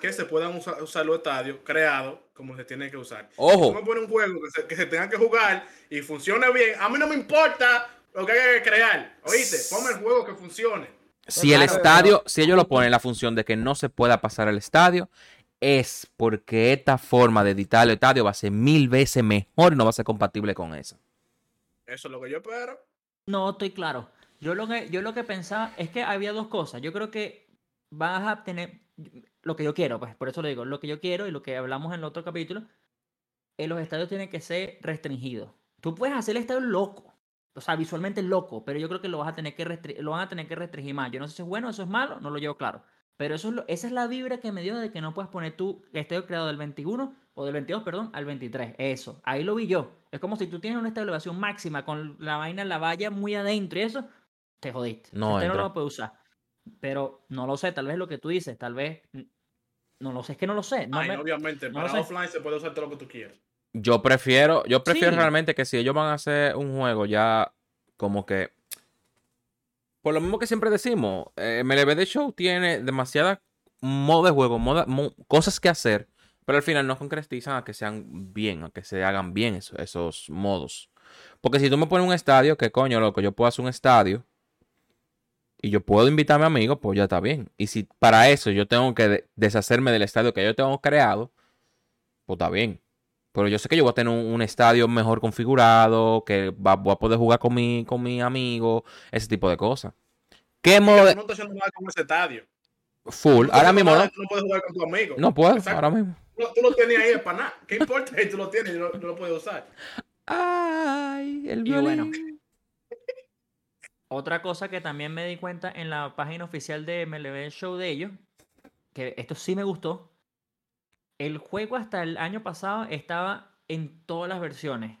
que se puedan usar, usar los estadios creados como se tiene que usar. Si tú Ojo, me pones un juego que se, que se tenga que jugar y funcione bien, a mí no me importa lo que haya que crear. Oíste, ponme el juego que funcione. si el estadio, si ellos lo ponen en la función de que no se pueda pasar al estadio, es porque esta forma de editar el estadio va a ser mil veces mejor y no va a ser compatible con esa. Eso es lo que yo espero. No, estoy claro. Yo lo que, yo lo que pensaba es que había dos cosas. Yo creo que vas a tener lo que yo quiero, pues por eso lo digo, lo que yo quiero y lo que hablamos en el otro capítulo, en los estadios tienen que ser restringidos. Tú puedes hacer el estadio loco, o sea, visualmente loco, pero yo creo que lo vas a tener que lo van a tener que restringir más. Yo no sé si es bueno, eso es malo, no lo llevo claro. Pero eso es lo- esa es la vibra que me dio de que no puedes poner tu estadio creado del 21 o del 22, perdón, al 23. Eso, ahí lo vi yo. Es como si tú tienes una elevación máxima con la vaina en la valla muy adentro y eso, te jodiste. No No, no lo puedes usar. Pero no lo sé, tal vez lo que tú dices, tal vez. mm, No lo sé, es que no lo sé. No Ay, me- obviamente, no para sé. offline se puede usar todo lo que tú quieras. Yo prefiero, yo prefiero Sí. realmente que si ellos van a hacer un juego ya como que por lo mismo que siempre decimos, eh, MLB The Show tiene demasiada modo de juego, moda- mo- cosas que hacer, pero al final no concretizan a que sean bien, a que se hagan bien eso- esos modos. Porque si tú me pones un estadio, que coño, loco, yo puedo hacer un estadio y yo puedo invitar a mi amigo, pues ya está bien. Y si para eso yo tengo que de- deshacerme del estadio que yo tengo creado, pues está bien. Pero yo sé que yo voy a tener un, un estadio mejor configurado, que va- voy a poder jugar con mi, con mi amigo, ese tipo de cosas. ¿Qué modo de... no haciendo nada con ese estadio. Full. Ahora mismo no. no puedes jugar con tu amigo. No puedo, Exacto. ahora mismo. Tú, tú lo tienes ahí para nada. ¿Qué importa si tú lo tienes y no, no lo puedes usar? Ay, el Y bueno. violín. Otra cosa que también me di cuenta en la página oficial de MLB Show de ellos, que esto sí me gustó. El juego hasta el año pasado estaba en todas las versiones,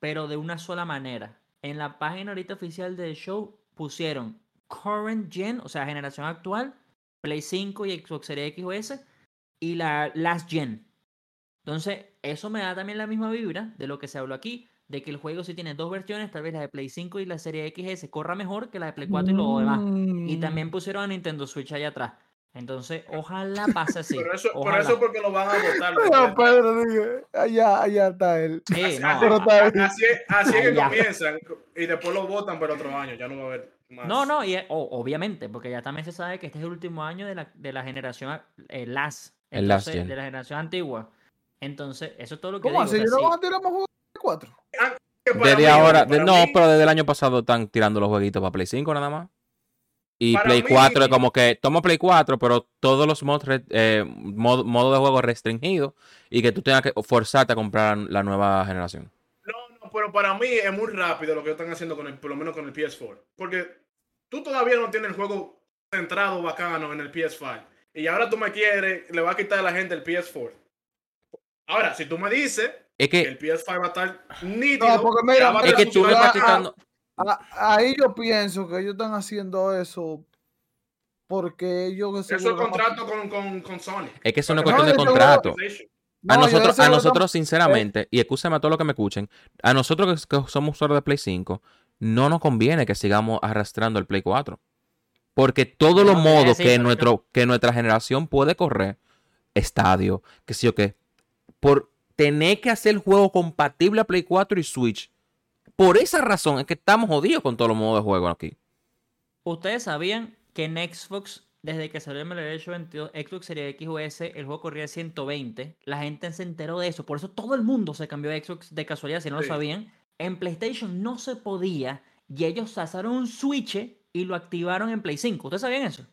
pero de una sola manera. En la página ahorita oficial del show pusieron Current Gen, o sea, generación actual, Play 5 y Xbox Series X o S, y la Last Gen. Entonces, eso me da también la misma vibra de lo que se habló aquí, de que el juego sí tiene dos versiones, tal vez la de Play 5 y la serie XS corra mejor que la de Play 4 y lo demás. Y Mm. también pusieron a Nintendo Switch allá atrás. Entonces, (laughs) ojalá pase así. Pero eso, por eso porque lo van a votar. No, Pedro, dije, allá, allá está él. Sí, no, Pero está bien. Así, es- así es que comienzan y después lo votan por otro año. Ya no va a haber más. No, no, y, obviamente, porque ya también se sabe que este es el último año de la, de la generación eh, LAS. El last. De la generación antigua. Entonces, eso es todo lo que ¿Cómo digo. así? o sea, ¿Yo no van a tirar más juegos de 4? Que para Desde mí, ahora, para no, pero desde el año pasado están tirando los jueguitos para Play 5 nada más. Y Para Play mí- 4 es como que toma Play 4, pero todos los modos eh, mod- modo de juego restringidos y que tú tengas que forzarte a comprar la nueva generación. No, no, pero para mí es muy rápido lo que están haciendo con el, por lo menos con el PS4. Porque tú todavía no tienes el juego centrado bacano en el PS5. Y ahora tú me quieres, le va a quitar a la gente el PS4. Ahora, si tú me dices Es que que, el PS5 va a estar nítido. No, porque mira, ya va a es que tú le estás quitando. A- Ahí yo pienso que ellos están haciendo eso porque ellos... Eso es contrato con, con, con Sony. Es que eso no es No, cuestión de contrato. No, A nosotros, a nosotros sinceramente, y escúchame a todos los que me escuchen, a nosotros que, que somos usuarios de Play 5, no nos conviene que sigamos arrastrando el Play 4. Porque todos los modos que, nuestro, que nuestra generación puede correr, estadio, que sí o qué, por tener que hacer el juego compatible a Play 4 y Switch, por esa razón es que estamos jodidos con todos los modos de juego aquí. Ustedes sabían que en Xbox, desde que salió el MLB Show 22, Xbox Series X o S, el juego corría a 120. La gente se enteró de eso. Por eso todo el mundo se cambió a Xbox de casualidad, si no Sí. lo sabían. En PlayStation no se podía y ellos sacaron un switch y lo activaron en Play 5. ¿Ustedes sabían eso?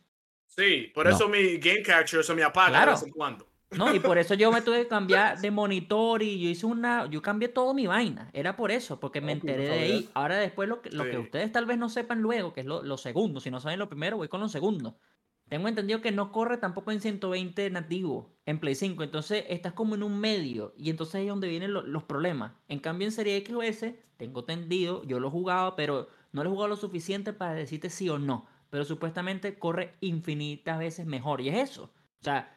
Sí, por No. eso mi Game Capture se me apaga Claro. de vez en cuando. No, y por eso yo me tuve que cambiar de monitor y yo hice una, yo cambié todo mi vaina. Era por eso, porque me enteré de ahí. Ahora después lo que, lo que ustedes tal vez no sepan luego, que es lo, lo segundo, si no saben lo primero, voy con lo segundo. tengo entendido que no corre tampoco en 120 nativo en Play 5. Entonces estás como en un medio. Y entonces ahí es donde vienen lo- los problemas. En cambio, en Serie X o S, tengo entendido, yo lo he jugado, pero no lo he jugado lo suficiente para decirte sí o no. Pero supuestamente corre infinitas veces mejor. Y es eso. O sea,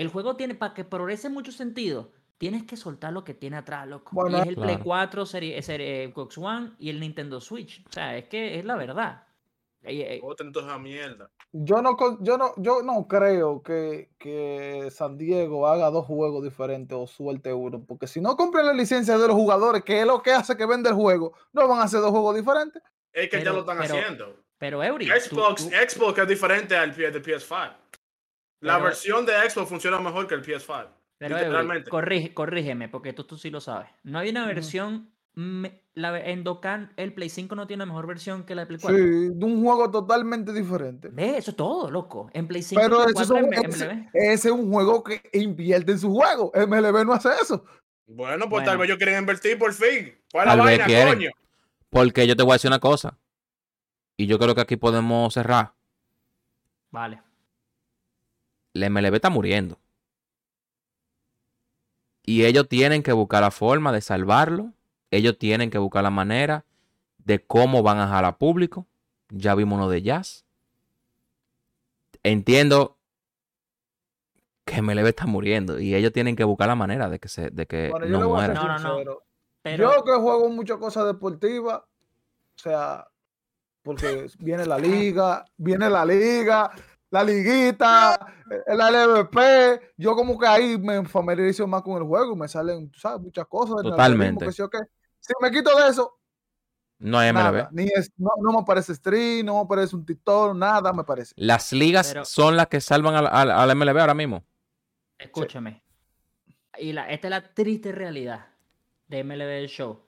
el juego tiene, para que progrese en mucho sentido, tienes que soltar lo que tiene atrás, loco. Bueno, y es el Play Claro. 4, serie, serie Xbox One y el Nintendo Switch. O sea, es que es la verdad. Ey, ey, Otra entonces a mierda. Yo no, yo no, yo no creo que, que San Diego haga dos juegos diferentes o suelte uno, porque si no compran la licencia de los jugadores, que es lo que hace que vende el juego, no van a hacer dos juegos diferentes. Es que ya Pero- lo están pero- haciendo. Pero Eury, Xbox, tú- Xbox es diferente al del PS5. La Pero- versión de Xbox funciona mejor que el PS5. Pero Eury, literalmente. corrige- corrígeme, porque tú, tú sí lo sabes. No hay una versión. me- la, ve- en Dokkan, el Play 5 no tiene una mejor versión que la de Play 4. Sí, de un juego totalmente diferente. Ve, eso es todo, loco. En Play 5 Pero Play ese es 4 un- M- ese- MLB. ese es un juego que invierte en su juego. MLB no hace eso. Bueno, pues Bueno. tal vez ellos quieren invertir por fin. ¿Cuál la vaina, quieren. coño? Porque yo te voy a decir una cosa. Y yo creo que aquí podemos cerrar. Vale. La MLB está muriendo. Y ellos tienen que buscar la forma de salvarlo. Ellos tienen que buscar la manera de cómo van a jalar público. Ya vimos uno de jazz. Entiendo que MLB está muriendo. Y ellos tienen que buscar la manera de que, se, de que Bueno, yo no muera. No, no, no. Pero, Yo que juego muchas cosas deportivas, o sea, porque viene la liga, viene la liga, la liguita, el LVP, yo como que ahí me familiarizo más con el juego me salen, tú sabes, muchas cosas. del Totalmente. que sí. Si me quito de eso, No hay MLB. nada, ni es, no, no me aparece stream, no me aparece un TikTok, nada me parece. Las ligas Pero- son las que salvan al, al- al MLB ahora mismo. escúchame. Y la, esta es la triste realidad de MLB The Show.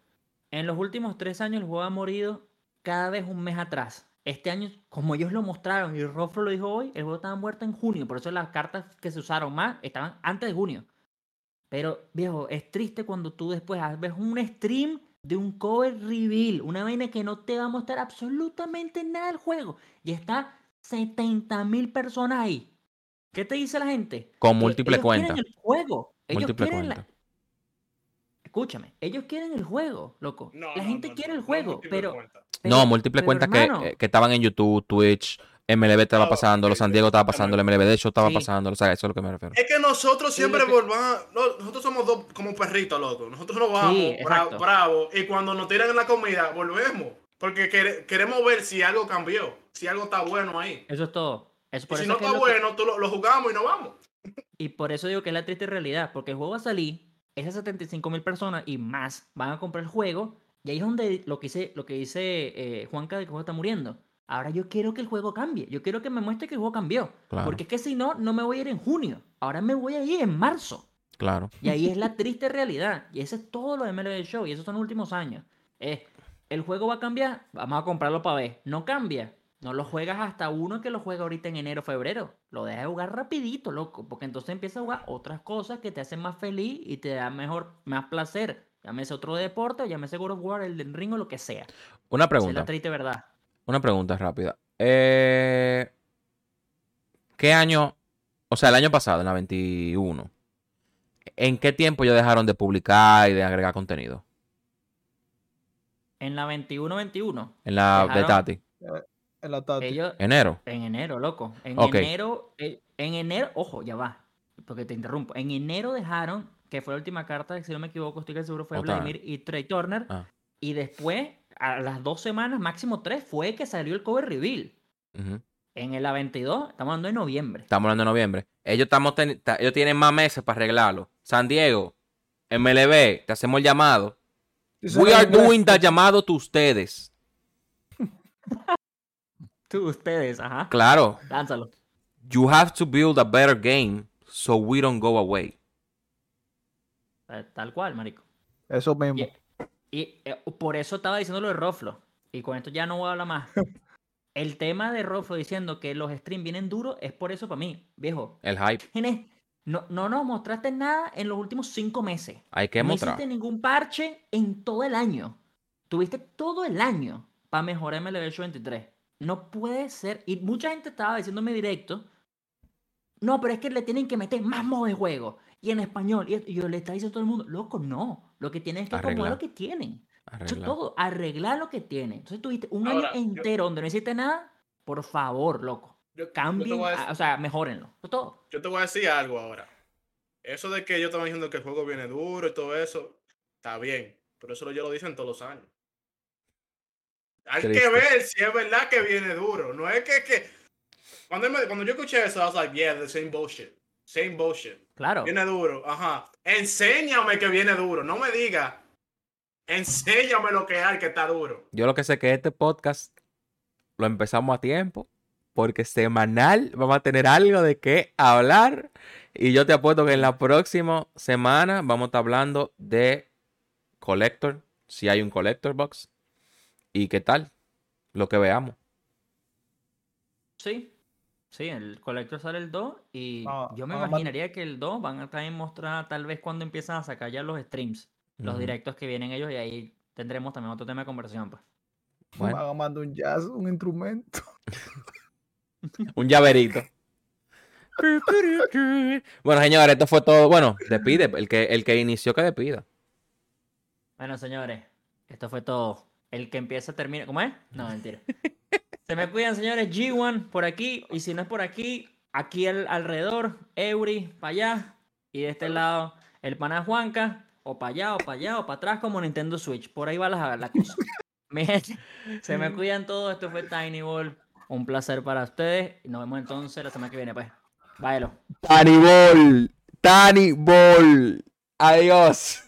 En los últimos tres años el juego ha morido cada vez un mes atrás. Este año, como ellos lo mostraron y Rofro lo dijo hoy, el juego estaba muerto en junio. Por eso las cartas que se usaron más estaban antes de junio. Pero, viejo, es triste cuando tú después ves un stream de un cover reveal, una vaina que no te va a mostrar absolutamente nada del juego. Y está 70 mil personas ahí. ¿Qué te dice la gente? Con Que múltiple ellos cuenta. quieren el juego. Ellos Múltiple quieren la- cuenta. Escúchame, ellos quieren el juego, loco. No, la no, gente no, quiere no, el juego, pero, cuenta. No, múltiples cuentas que, eh, que estaban en YouTube, Twitch, MLB estaba No, pasando, los San Diego estaba pasando, el MLB de hecho estaba Sí. pasando, o sea, eso es lo que me refiero. Es que nosotros siempre que- volvamos. no, nosotros somos dos como perritos, loco. Nosotros nos vamos Sí, bra- exacto. bravos y cuando nos tiran en la comida, volvemos. Porque quere- queremos ver si algo cambió, si algo está bueno ahí. Eso es todo. Eso, Y por si eso no es que es está lo que- bueno, tú lo, lo jugamos y nos vamos. Y por eso digo que es la triste realidad, porque el juego va a salir, esas 75 mil personas y más van a comprar el juego, y ahí es donde lo que dice, lo que dice eh, Juanca de que el juego está muriendo. Ahora yo quiero que el juego cambie, yo quiero que me muestre que el juego cambió, Claro. porque es que si no, no me voy a ir en junio, ahora me voy a ir en marzo. Claro. Y ahí es la triste realidad, y ese es todo lo de MLB Show, y esos son los últimos años. Es, el juego va a cambiar, vamos a comprarlo para ver. No cambia, no lo juegas hasta uno que lo juega ahorita en enero, febrero. Lo dejas de jugar rapidito, loco. Porque entonces empiezas a jugar otras cosas que te hacen más feliz y te da mejor, más placer. Llámese otro deporte, o llámese God of War, el del ring o lo que sea. Una Esa es pregunta, la triste verdad. una pregunta rápida. Eh, ¿Qué año, o sea, el año pasado, en la 21, ¿en qué tiempo ya dejaron de publicar y de agregar contenido? En la 21-21, En la de Tati. En la Tati. ellos, Enero. En enero, loco. En enero, eh, en enero, ojo, ya va, porque te interrumpo. En enero dejaron, que fue la última carta, si no me equivoco, estoy seguro fue. Vladimir y Trey Turner. Ah. Y después, a las dos semanas, máximo tres, fue que salió el cover reveal. En el 22, estamos hablando de noviembre. Estamos hablando de noviembre. Ellos, estamos ellos tienen más meses para arreglarlo. San Diego, MLB, te hacemos el llamado. We are doing the llamado to ustedes. (laughs) Tú, ustedes, ajá. Claro. Lánzalo. You have to build a better game so we don't go away. Eh, Tal cual, marico. Eso mismo. Y, y, eh, por eso estaba diciendo lo de Roflo. Y con esto ya no voy a hablar más. (laughs) El tema de Roflo diciendo que los streams vienen duros es por eso para mí, viejo. El hype. Genes, no, no nos mostraste nada en los últimos cinco meses. Hay que no mostrar. hiciste ningún parche en todo el año. Tuviste todo el año para mejorar MLB Show 23. No puede ser. Y mucha gente estaba diciéndome directo, no, pero es que le tienen que meter más modo de juego. Y en español. Y, yo le está diciendo a todo el mundo, loco, no. Lo que tienen es que acomodar Arreglar. lo que tienen. Eso es Arreglar. todo, arreglar lo que tienen. Entonces tuviste un Ahora, año yo- entero donde no hiciste nada. Por favor, loco. Yo- yo Cambien, voy a a- decir- o sea, mejórenlo. Eso es todo. yo te voy a decir algo ahora. Eso de que yo estaba diciendo que el juego viene duro y todo eso, está bien. Pero eso ya lo dicen todos los años. Hay que ver si es verdad que viene duro. No es que. que... Cuando, me- cuando yo escuché eso, I was like, yeah, the same bullshit. Same bullshit. Claro. Viene duro, ajá. Enséñame que viene duro. No me diga. Enséñame lo que hay que está duro. Yo lo que sé que este podcast lo empezamos a tiempo. Porque semanal vamos a tener algo de qué hablar. Y yo te apuesto que en la próxima semana vamos a estar hablando de Collector. Si hay un Collector Box. Y qué tal. Lo que veamos. Sí. Sí, el Collector sale el 2 y Ah, yo me ah, imaginaría que el 2 van a también mostrar tal vez cuando empiezan a sacar ya los streams, los directos que vienen ellos y ahí tendremos también otro tema de conversación. Pues. Bueno. Me van a mandar un jazz, un instrumento. (laughs) Un llaverito. Bueno, señores, esto fue todo. Bueno, despide. El que, el que inició que despida. Bueno, señores, esto fue todo. El que empieza termina. ¿Cómo es? No, mentira. (laughs) Se me cuidan, señores. G1 por aquí. Y si no es por aquí, aquí al- alrededor. Eury, para allá. Y de este lado, el pana Juanca. O para allá, o para allá, o para atrás, como Nintendo Switch. Por ahí va la, la cosa. (laughs) Mi gente, se me cuidan todos. Esto fue Tiny Ball. Un placer para ustedes. Y nos vemos entonces la semana que viene, pues. Báyalo. Tani Ball. Tani Ball. Adiós.